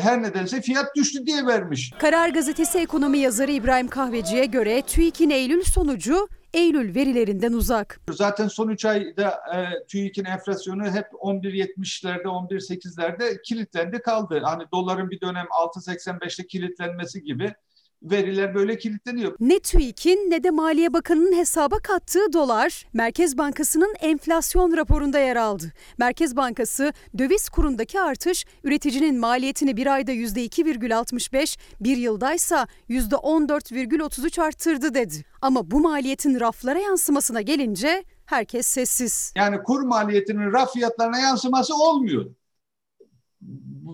[SPEAKER 32] her nedense fiyat düştü diye vermiş.
[SPEAKER 34] Karar Gazetesi ekonomi yazarı İbrahim Kahveci'ye göre TÜİK'in Eylül sonucu Eylül verilerinden uzak.
[SPEAKER 32] Zaten son 3 ayda e, TÜİK'in enflasyonu hep 11.70'lerde 11.8'lerde kilitlendi kaldı. Hani doların bir dönem 6.85'te kilitlenmesi gibi veriler böyle kilitleniyor.
[SPEAKER 34] Ne TÜİK'in ne de Maliye Bakanı'nın hesaba kattığı dolar Merkez Bankası'nın enflasyon raporunda yer aldı. Merkez Bankası döviz kurundaki artış üreticinin maliyetini bir ayda %2,65 bir yıldaysa %14,33 arttırdı dedi. Ama bu maliyetin raflara yansımasına gelince herkes sessiz.
[SPEAKER 32] Yani kur maliyetinin raf fiyatlarına yansıması olmuyor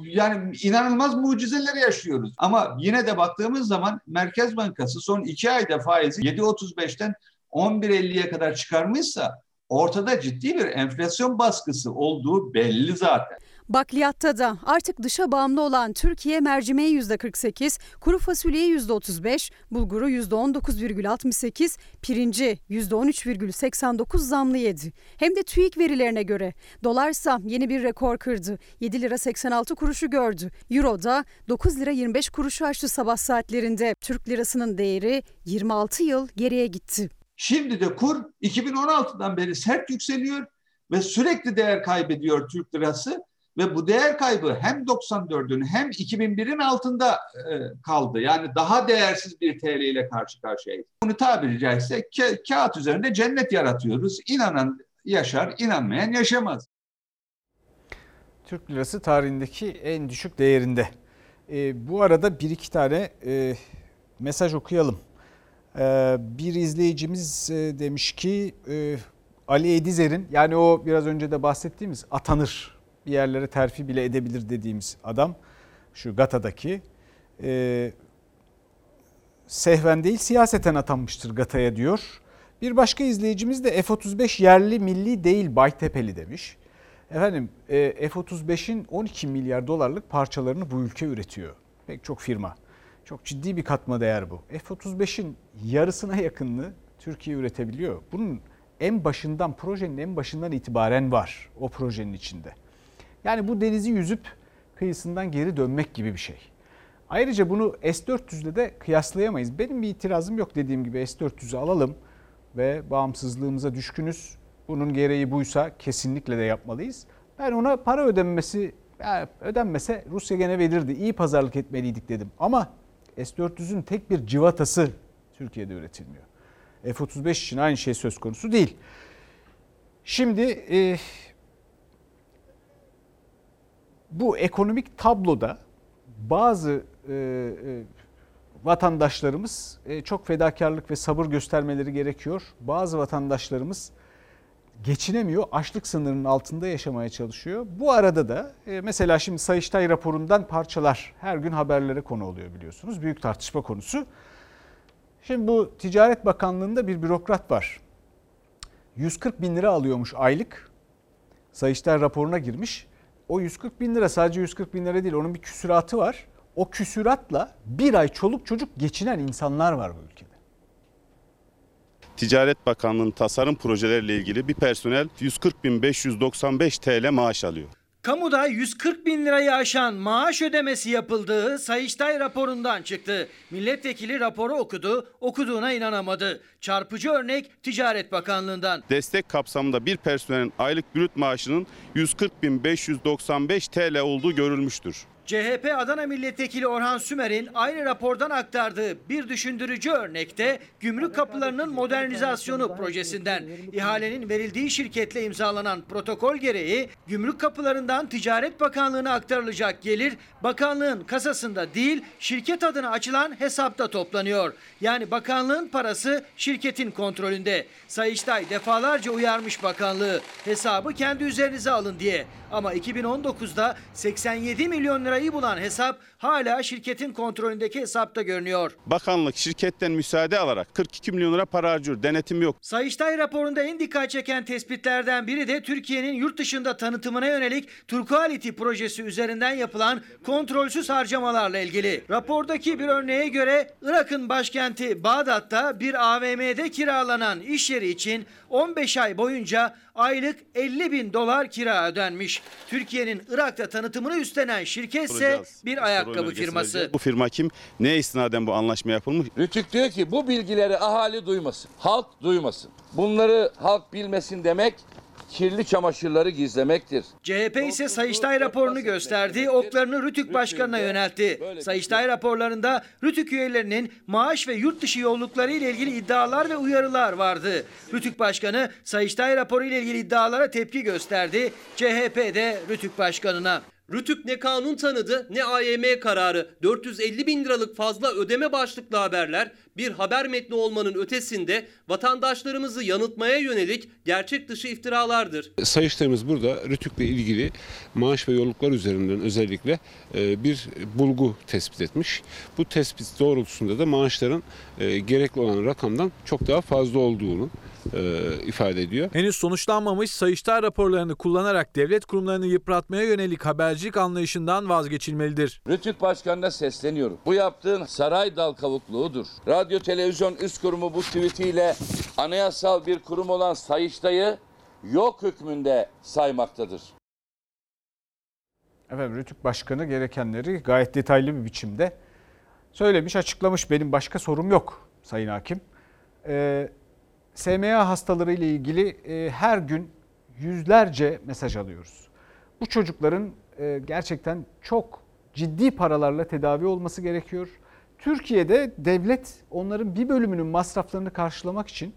[SPEAKER 32] yani inanılmaz mucizeleri yaşıyoruz. Ama yine de baktığımız zaman Merkez Bankası son iki ayda faizi 7.35'ten 11.50'ye kadar çıkarmışsa ortada ciddi bir enflasyon baskısı olduğu belli zaten.
[SPEAKER 34] Bakliyatta da artık dışa bağımlı olan Türkiye mercimeği %48, kuru fasulyeyi %35, bulguru %19,68, pirinci %13,89 zamlı yedi. Hem de TÜİK verilerine göre. Dolarsa yeni bir rekor kırdı. 7 lira 86 kuruşu gördü. Euro da 9 lira 25 kuruşu aştı sabah saatlerinde. Türk lirasının değeri 26 yıl geriye gitti.
[SPEAKER 32] Şimdi de kur 2016'dan beri sert yükseliyor ve sürekli değer kaybediyor Türk lirası ve bu değer kaybı hem 94'ün hem 2001'in altında e, kaldı. Yani daha değersiz bir TL ile karşı karşıyayız. Bunu tabiri caizse ka- kağıt üzerinde cennet yaratıyoruz. İnanan yaşar, inanmayan yaşamaz.
[SPEAKER 1] Türk lirası tarihindeki en düşük değerinde. E, bu arada bir iki tane e, mesaj okuyalım. E, bir izleyicimiz e, demiş ki e, Ali Edizer'in yani o biraz önce de bahsettiğimiz atanır bir yerlere terfi bile edebilir dediğimiz adam şu Gata'daki e, sehven değil siyaseten atanmıştır Gata'ya diyor. Bir başka izleyicimiz de F-35 yerli milli değil Baytepeli demiş. Efendim e, F-35'in 12 milyar dolarlık parçalarını bu ülke üretiyor. Pek çok firma. Çok ciddi bir katma değer bu. F-35'in yarısına yakınını Türkiye üretebiliyor. Bunun en başından projenin en başından itibaren var o projenin içinde. Yani bu denizi yüzüp kıyısından geri dönmek gibi bir şey. Ayrıca bunu S-400'le de kıyaslayamayız. Benim bir itirazım yok dediğim gibi S-400'ü alalım ve bağımsızlığımıza düşkünüz. Bunun gereği buysa kesinlikle de yapmalıyız. Ben ona para ödenmesi yani ödenmese Rusya gene verirdi. İyi pazarlık etmeliydik dedim. Ama S-400'ün tek bir civatası Türkiye'de üretilmiyor. F-35 için aynı şey söz konusu değil. Şimdi e, bu ekonomik tabloda bazı e, e, vatandaşlarımız e, çok fedakarlık ve sabır göstermeleri gerekiyor. Bazı vatandaşlarımız geçinemiyor, açlık sınırının altında yaşamaya çalışıyor. Bu arada da e, mesela şimdi Sayıştay raporundan parçalar her gün haberlere konu oluyor biliyorsunuz. Büyük tartışma konusu. Şimdi bu Ticaret Bakanlığı'nda bir bürokrat var. 140 bin lira alıyormuş aylık. Sayıştay raporuna girmiş. O 140 bin lira sadece 140 bin lira değil onun bir küsuratı var. O küsuratla bir ay çoluk çocuk geçinen insanlar var bu ülkede.
[SPEAKER 35] Ticaret Bakanlığı'nın tasarım projeleriyle ilgili bir personel 140.595 TL maaş alıyor.
[SPEAKER 16] Kamuda 140 bin lirayı aşan maaş ödemesi yapıldığı Sayıştay raporundan çıktı. Milletvekili raporu okudu, okuduğuna inanamadı. Çarpıcı örnek Ticaret Bakanlığı'ndan.
[SPEAKER 35] Destek kapsamında bir personelin aylık brüt maaşının 140.595 TL olduğu görülmüştür.
[SPEAKER 16] CHP Adana Milletvekili Orhan Sümer'in aynı rapordan aktardığı bir düşündürücü örnekte gümrük kapılarının modernizasyonu projesinden ihalenin verildiği şirketle imzalanan protokol gereği gümrük kapılarından Ticaret Bakanlığı'na aktarılacak gelir bakanlığın kasasında değil şirket adına açılan hesapta toplanıyor. Yani bakanlığın parası şirketin kontrolünde. Sayıştay defalarca uyarmış bakanlığı hesabı kendi üzerinize alın diye. Ama 2019'da 87 milyon lirayı bulan hesap hala şirketin kontrolündeki hesapta görünüyor.
[SPEAKER 35] Bakanlık şirketten müsaade alarak 42 milyon lira para harcıyor. Denetim yok.
[SPEAKER 16] Sayıştay raporunda en dikkat çeken tespitlerden biri de Türkiye'nin yurt dışında tanıtımına yönelik Turquality projesi üzerinden yapılan kontrolsüz harcamalarla ilgili. Rapordaki bir örneğe göre Irak'ın başkenti Bağdat'ta bir AVM'de kiralanan iş yeri için 15 ay boyunca aylık 50 bin dolar kira ödenmiş. Türkiye'nin Irak'ta tanıtımını üstlenen şirketse
[SPEAKER 35] Soracağız.
[SPEAKER 16] bir
[SPEAKER 35] Soru
[SPEAKER 16] ayakkabı firması.
[SPEAKER 35] Bu firma kim? Ne istinaden bu anlaşma yapılmış?
[SPEAKER 6] Rütük diyor ki bu bilgileri ahali duymasın, halk duymasın. Bunları halk bilmesin demek kirli çamaşırları gizlemektir.
[SPEAKER 16] CHP ise Sayıştay raporunu gösterdi, oklarını Rütük Başkanı'na yöneltti. Sayıştay raporlarında Rütük üyelerinin maaş ve yurt dışı yollukları ile ilgili iddialar ve uyarılar vardı. Rütük Başkanı Sayıştay raporu ile ilgili iddialara tepki gösterdi. CHP de Rütük Başkanı'na.
[SPEAKER 5] Rütük ne kanun tanıdı ne AYM kararı. 450 bin liralık fazla ödeme başlıklı haberler bir haber metni olmanın ötesinde vatandaşlarımızı yanıltmaya yönelik gerçek dışı iftiralardır.
[SPEAKER 36] Sayıştayımız burada Rütük'le ilgili maaş ve yolluklar üzerinden özellikle e, bir bulgu tespit etmiş. Bu tespit doğrultusunda da maaşların e, gerekli olan rakamdan çok daha fazla olduğunu e, ifade ediyor.
[SPEAKER 37] Henüz sonuçlanmamış Sayıştay raporlarını kullanarak devlet kurumlarını yıpratmaya yönelik habercilik anlayışından vazgeçilmelidir.
[SPEAKER 6] Rütük Başkanı'na sesleniyorum. Bu yaptığın saray dal kavukluğudur. Radyo Televizyon Üst Kurumu bu tweetiyle anayasal bir kurum olan Sayıştay'ı yok hükmünde saymaktadır.
[SPEAKER 1] Efendim Rütük Başkanı gerekenleri gayet detaylı bir biçimde söylemiş, açıklamış. Benim başka sorum yok Sayın Hakim. Ee, SMA hastaları ile ilgili e, her gün yüzlerce mesaj alıyoruz. Bu çocukların e, gerçekten çok ciddi paralarla tedavi olması gerekiyor. Türkiye'de devlet onların bir bölümünün masraflarını karşılamak için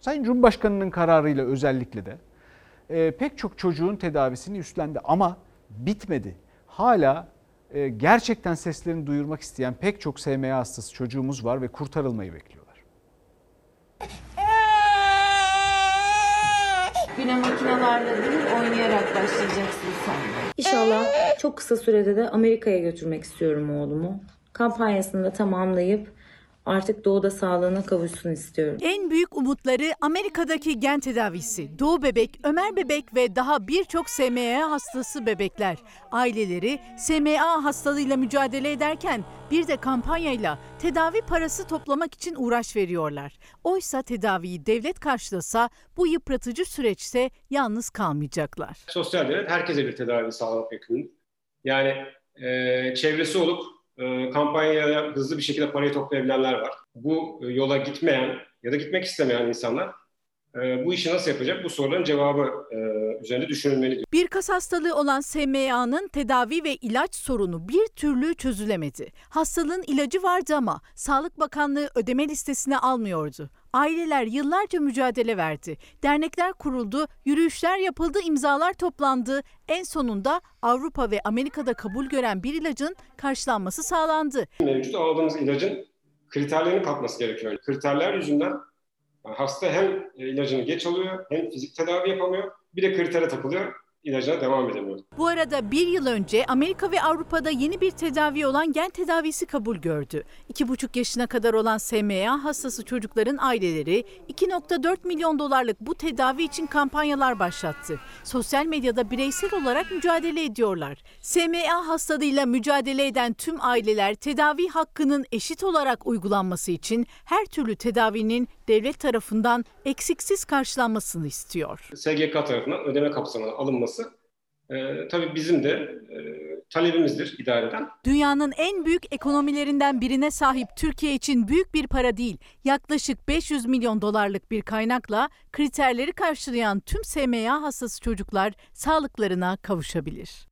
[SPEAKER 1] Sayın Cumhurbaşkanı'nın kararıyla özellikle de e, pek çok çocuğun tedavisini üstlendi ama bitmedi. Hala gerçekten seslerini duyurmak isteyen pek çok SMA hastası çocuğumuz var ve kurtarılmayı bekliyorlar.
[SPEAKER 38] Güne makinalarla değil oynayarak başlayacaksın sen. İnşallah çok kısa sürede de Amerika'ya götürmek istiyorum oğlumu. Kampanyasını da tamamlayıp artık doğuda sağlığına kavuşsun istiyorum.
[SPEAKER 34] En büyük umutları Amerika'daki gen tedavisi. Doğu bebek, Ömer bebek ve daha birçok SMA hastası bebekler. Aileleri SMA hastalığıyla mücadele ederken bir de kampanyayla tedavi parası toplamak için uğraş veriyorlar. Oysa tedaviyi devlet karşılasa bu yıpratıcı süreçte yalnız kalmayacaklar.
[SPEAKER 39] Sosyal devlet herkese bir tedavi sağlamak yükümlü. Yani e, çevresi olup kampanyaya hızlı bir şekilde parayı toplayabilenler var. Bu e, yola gitmeyen ya da gitmek istemeyen insanlar e, bu işi nasıl yapacak? Bu soruların cevabı e, üzerinde düşünülmeli.
[SPEAKER 34] Bir kas hastalığı olan SMA'nın tedavi ve ilaç sorunu bir türlü çözülemedi. Hastalığın ilacı vardı ama Sağlık Bakanlığı ödeme listesine almıyordu.
[SPEAKER 40] Aileler yıllarca mücadele verdi. Dernekler kuruldu, yürüyüşler yapıldı, imzalar toplandı. En sonunda Avrupa ve Amerika'da kabul gören bir ilacın karşılanması sağlandı.
[SPEAKER 39] Mevcut aldığımız ilacın kriterlerini katması gerekiyor. Kriterler yüzünden hasta hem ilacını geç alıyor hem fizik tedavi yapamıyor bir de kritere takılıyor ilacına devam edemiyor.
[SPEAKER 40] Bu arada bir yıl önce Amerika ve Avrupa'da yeni bir tedavi olan gen tedavisi kabul gördü. 2,5 yaşına kadar olan SMA hastası çocukların aileleri 2,4 milyon dolarlık bu tedavi için kampanyalar başlattı. Sosyal medyada bireysel olarak mücadele ediyorlar. SMA hastalığıyla mücadele eden tüm aileler tedavi hakkının eşit olarak uygulanması için her türlü tedavinin devlet tarafından eksiksiz karşılanmasını istiyor.
[SPEAKER 39] SGK tarafından ödeme kapsamına alınması e, tabii bizim de e, talebimizdir idareden.
[SPEAKER 40] Dünyanın en büyük ekonomilerinden birine sahip Türkiye için büyük bir para değil, yaklaşık 500 milyon dolarlık bir kaynakla kriterleri karşılayan tüm SMA hastası çocuklar sağlıklarına kavuşabilir.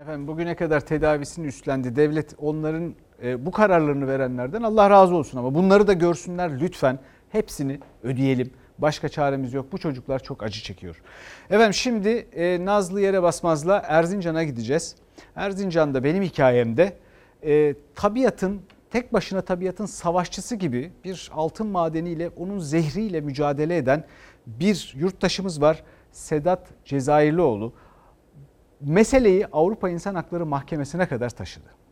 [SPEAKER 1] Efendim bugüne kadar tedavisini üstlendi devlet onların e, bu kararlarını verenlerden Allah razı olsun ama bunları da görsünler lütfen hepsini ödeyelim. Başka çaremiz yok. Bu çocuklar çok acı çekiyor. Efendim şimdi e, Nazlı Yere Basmaz'la Erzincan'a gideceğiz. Erzincan'da benim hikayemde e, tabiatın tek başına tabiatın savaşçısı gibi bir altın madeniyle onun zehriyle mücadele eden bir yurttaşımız var. Sedat Cezayirlioğlu meseleyi Avrupa İnsan Hakları Mahkemesi'ne kadar taşıdı.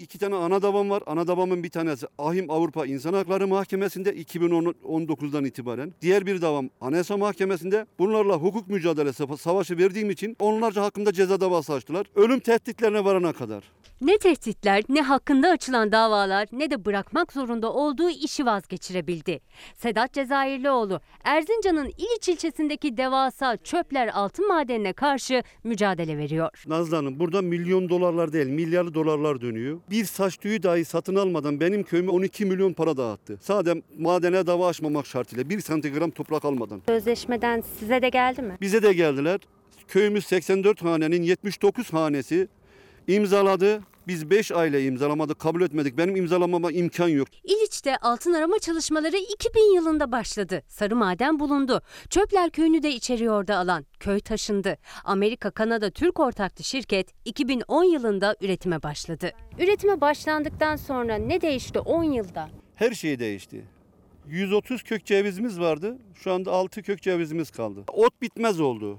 [SPEAKER 41] İki tane ana davam var. Ana davamın bir tanesi Ahim Avrupa İnsan Hakları Mahkemesi'nde 2019'dan itibaren. Diğer bir davam Anayasa Mahkemesi'nde. Bunlarla hukuk mücadelesi savaşı verdiğim için onlarca hakkında ceza davası açtılar. Ölüm tehditlerine varana kadar.
[SPEAKER 42] Ne tehditler, ne hakkında açılan davalar, ne de bırakmak zorunda olduğu işi vazgeçirebildi. Sedat Cezayirlioğlu, Erzincan'ın İliç ilçesindeki devasa çöpler altın madenine karşı mücadele veriyor.
[SPEAKER 41] Nazlı Hanım burada milyon dolarlar değil milyarlı dolarlar dönüyor. Bir saç tüyü dahi satın almadan benim köyüme 12 milyon para dağıttı. Sadece madene dava açmamak şartıyla bir santigram toprak almadan.
[SPEAKER 42] Sözleşmeden size de geldi mi?
[SPEAKER 41] Bize de geldiler. Köyümüz 84 hanenin 79 hanesi imzaladı. Biz 5 aile imzalamadık, kabul etmedik. Benim imzalamama imkan yok.
[SPEAKER 42] İliç'te altın arama çalışmaları 2000 yılında başladı. Sarı maden bulundu. Çöpler köyünü de içeriyordu alan. Köy taşındı. Amerika, Kanada, Türk ortaklı şirket 2010 yılında üretime başladı. Üretime başlandıktan sonra ne değişti 10 yılda?
[SPEAKER 41] Her şey değişti. 130 kök cevizimiz vardı. Şu anda 6 kök cevizimiz kaldı. Ot bitmez oldu.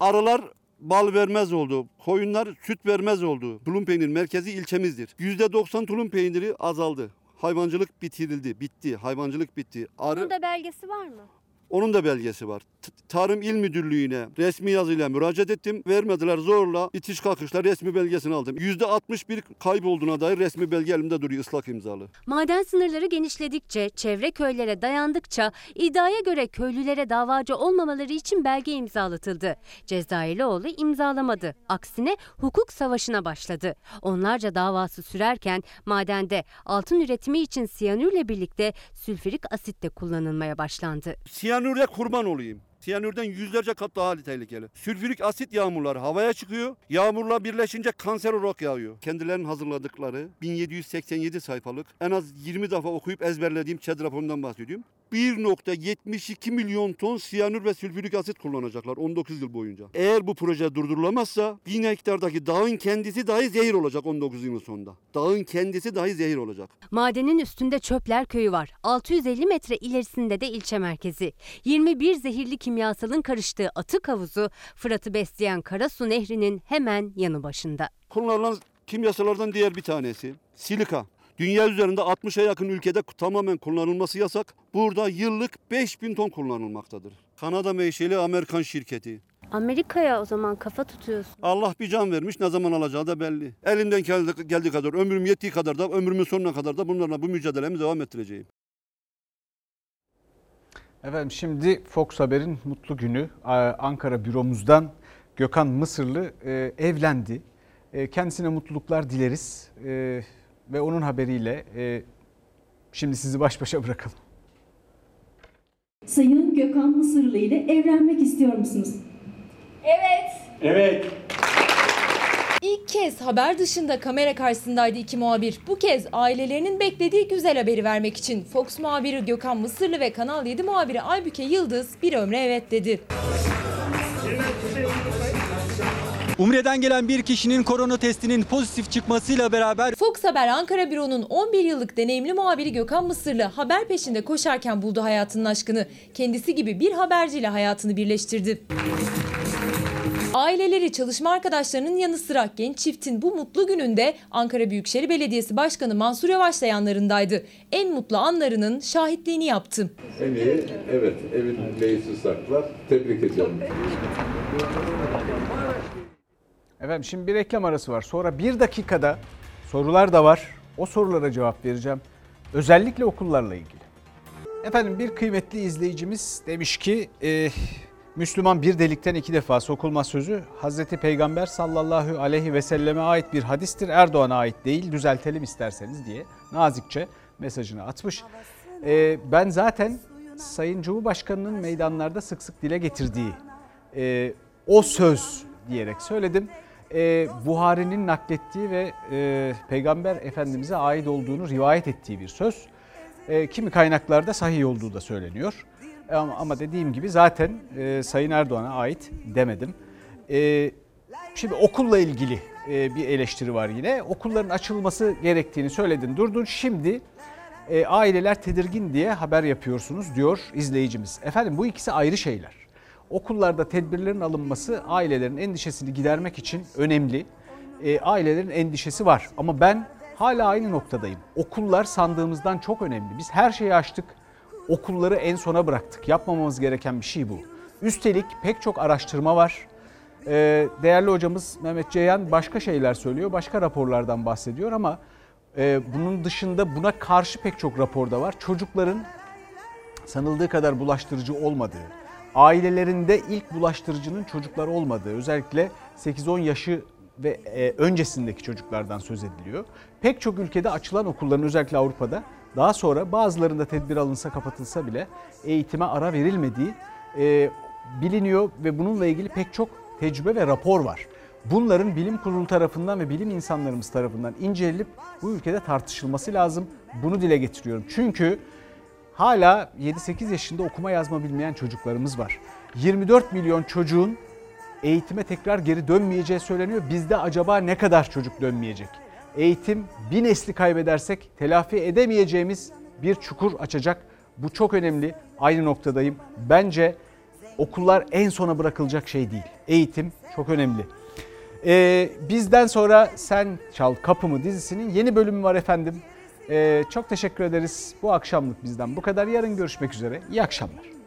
[SPEAKER 41] Arılar bal vermez oldu. Koyunlar süt vermez oldu. Tulum peynir merkezi ilçemizdir. %90 tulum peyniri azaldı. Hayvancılık bitirildi, bitti. Hayvancılık bitti. Arı,
[SPEAKER 42] Bunun da belgesi var mı?
[SPEAKER 41] Onun da belgesi var. T- Tarım İl Müdürlüğü'ne resmi yazıyla müracaat ettim. Vermediler zorla itiş kalkışla resmi belgesini aldım. %61 kaybolduğuna dair resmi belge elimde duruyor ıslak imzalı.
[SPEAKER 42] Maden sınırları genişledikçe, çevre köylere dayandıkça iddiaya göre köylülere davacı olmamaları için belge imzalatıldı. Cezayirlioğlu imzalamadı. Aksine hukuk savaşına başladı. Onlarca davası sürerken madende altın üretimi için siyanürle birlikte sülfürik asit de kullanılmaya başlandı.
[SPEAKER 41] Siyanürle kurban olayım. Siyanürden yüzlerce kat daha tehlikeli. Sülfürik asit yağmurları havaya çıkıyor. Yağmurla birleşince kanser olarak yağıyor. Kendilerinin hazırladıkları 1787 sayfalık en az 20 defa okuyup ezberlediğim ÇED raporundan bahsediyorum. 1.72 milyon ton siyanür ve sülfürik asit kullanacaklar 19 yıl boyunca. Eğer bu proje durdurulamazsa 1000 hektardaki dağın kendisi dahi zehir olacak 19 yılın sonunda. Dağın kendisi dahi zehir olacak.
[SPEAKER 42] Madenin üstünde Çöpler Köyü var. 650 metre ilerisinde de ilçe merkezi. 21 zehirli kimyasalın karıştığı atık havuzu Fırat'ı besleyen Karasu Nehri'nin hemen yanı başında.
[SPEAKER 41] Kullanılan kimyasallardan diğer bir tanesi silika. Dünya üzerinde 60'a yakın ülkede tamamen kullanılması yasak. Burada yıllık 5000 ton kullanılmaktadır. Kanada menşeli Amerikan şirketi.
[SPEAKER 42] Amerika'ya o zaman kafa tutuyorsun.
[SPEAKER 41] Allah bir can vermiş ne zaman alacağı da belli. Elimden geldi, geldiği kadar, ömrüm yettiği kadar da ömrümün sonuna kadar da bunlarla bu mücadelemi devam ettireceğim.
[SPEAKER 1] Efendim şimdi Fox Haber'in mutlu günü Ankara büromuzdan Gökhan Mısırlı e, evlendi. E, kendisine mutluluklar dileriz e, ve onun haberiyle e, şimdi sizi baş başa bırakalım.
[SPEAKER 43] Sayın Gökhan Mısırlı ile evlenmek istiyor musunuz? Evet.
[SPEAKER 41] Evet.
[SPEAKER 43] İlk
[SPEAKER 31] kez haber dışında kamera karşısındaydı iki muhabir. Bu kez ailelerinin beklediği güzel haberi vermek için Fox muhabiri Gökhan Mısırlı ve Kanal 7 muhabiri Aybüke Yıldız bir ömre evet dedi.
[SPEAKER 29] Umre'den gelen bir kişinin korona testinin pozitif çıkmasıyla beraber
[SPEAKER 31] Fox Haber Ankara Büro'nun 11 yıllık deneyimli muhabiri Gökhan Mısırlı haber peşinde koşarken buldu hayatının aşkını. Kendisi gibi bir haberciyle hayatını birleştirdi. Aileleri, çalışma arkadaşlarının yanı sıra genç çiftin bu mutlu gününde Ankara Büyükşehir Belediyesi Başkanı Mansur Yavaş da yanlarındaydı. En mutlu anlarının şahitliğini yaptı.
[SPEAKER 44] Emeği, evet, evin reisi saklar. Tebrik ediyorum.
[SPEAKER 1] Efendim şimdi bir reklam arası var. Sonra bir dakikada sorular da var. O sorulara cevap vereceğim. Özellikle okullarla ilgili. Efendim bir kıymetli izleyicimiz demiş ki e, Müslüman bir delikten iki defa sokulmaz sözü Hazreti Peygamber sallallahu aleyhi ve selleme ait bir hadistir. Erdoğan'a ait değil düzeltelim isterseniz diye nazikçe mesajını atmış. E, ben zaten Sayın Cumhurbaşkanı'nın meydanlarda sık sık dile getirdiği e, o söz diyerek söyledim. E, Buhari'nin naklettiği ve e, Peygamber Efendimiz'e ait olduğunu rivayet ettiği bir söz. E, kimi kaynaklarda sahih olduğu da söyleniyor. Ama, ama dediğim gibi zaten e, Sayın Erdoğan'a ait demedim. E, şimdi okulla ilgili e, bir eleştiri var yine. Okulların açılması gerektiğini söyledin durdun. Şimdi e, aileler tedirgin diye haber yapıyorsunuz diyor izleyicimiz. Efendim bu ikisi ayrı şeyler. Okullarda tedbirlerin alınması ailelerin endişesini gidermek için önemli. E, ailelerin endişesi var ama ben hala aynı noktadayım. Okullar sandığımızdan çok önemli. Biz her şeyi açtık. Okulları en sona bıraktık. Yapmamamız gereken bir şey bu. Üstelik pek çok araştırma var. E, değerli hocamız Mehmet Ceyhan başka şeyler söylüyor. Başka raporlardan bahsediyor ama e, bunun dışında buna karşı pek çok raporda var. Çocukların sanıldığı kadar bulaştırıcı olmadığı, ailelerinde ilk bulaştırıcının çocuklar olmadığı, özellikle 8-10 yaşı ve e, öncesindeki çocuklardan söz ediliyor. Pek çok ülkede açılan okulların özellikle Avrupa'da daha sonra bazılarında tedbir alınsa kapatılsa bile eğitime ara verilmediği e, biliniyor ve bununla ilgili pek çok tecrübe ve rapor var. Bunların bilim kurulu tarafından ve bilim insanlarımız tarafından incelenip bu ülkede tartışılması lazım. Bunu dile getiriyorum. Çünkü hala 7-8 yaşında okuma yazma bilmeyen çocuklarımız var. 24 milyon çocuğun eğitime tekrar geri dönmeyeceği söyleniyor. Bizde acaba ne kadar çocuk dönmeyecek? Eğitim bir nesli kaybedersek telafi edemeyeceğimiz bir çukur açacak. Bu çok önemli. Aynı noktadayım. Bence okullar en sona bırakılacak şey değil. Eğitim çok önemli. Ee, bizden sonra Sen Çal Kapımı dizisinin yeni bölümü var efendim. Ee, çok teşekkür ederiz. Bu akşamlık bizden bu kadar. Yarın görüşmek üzere. İyi akşamlar.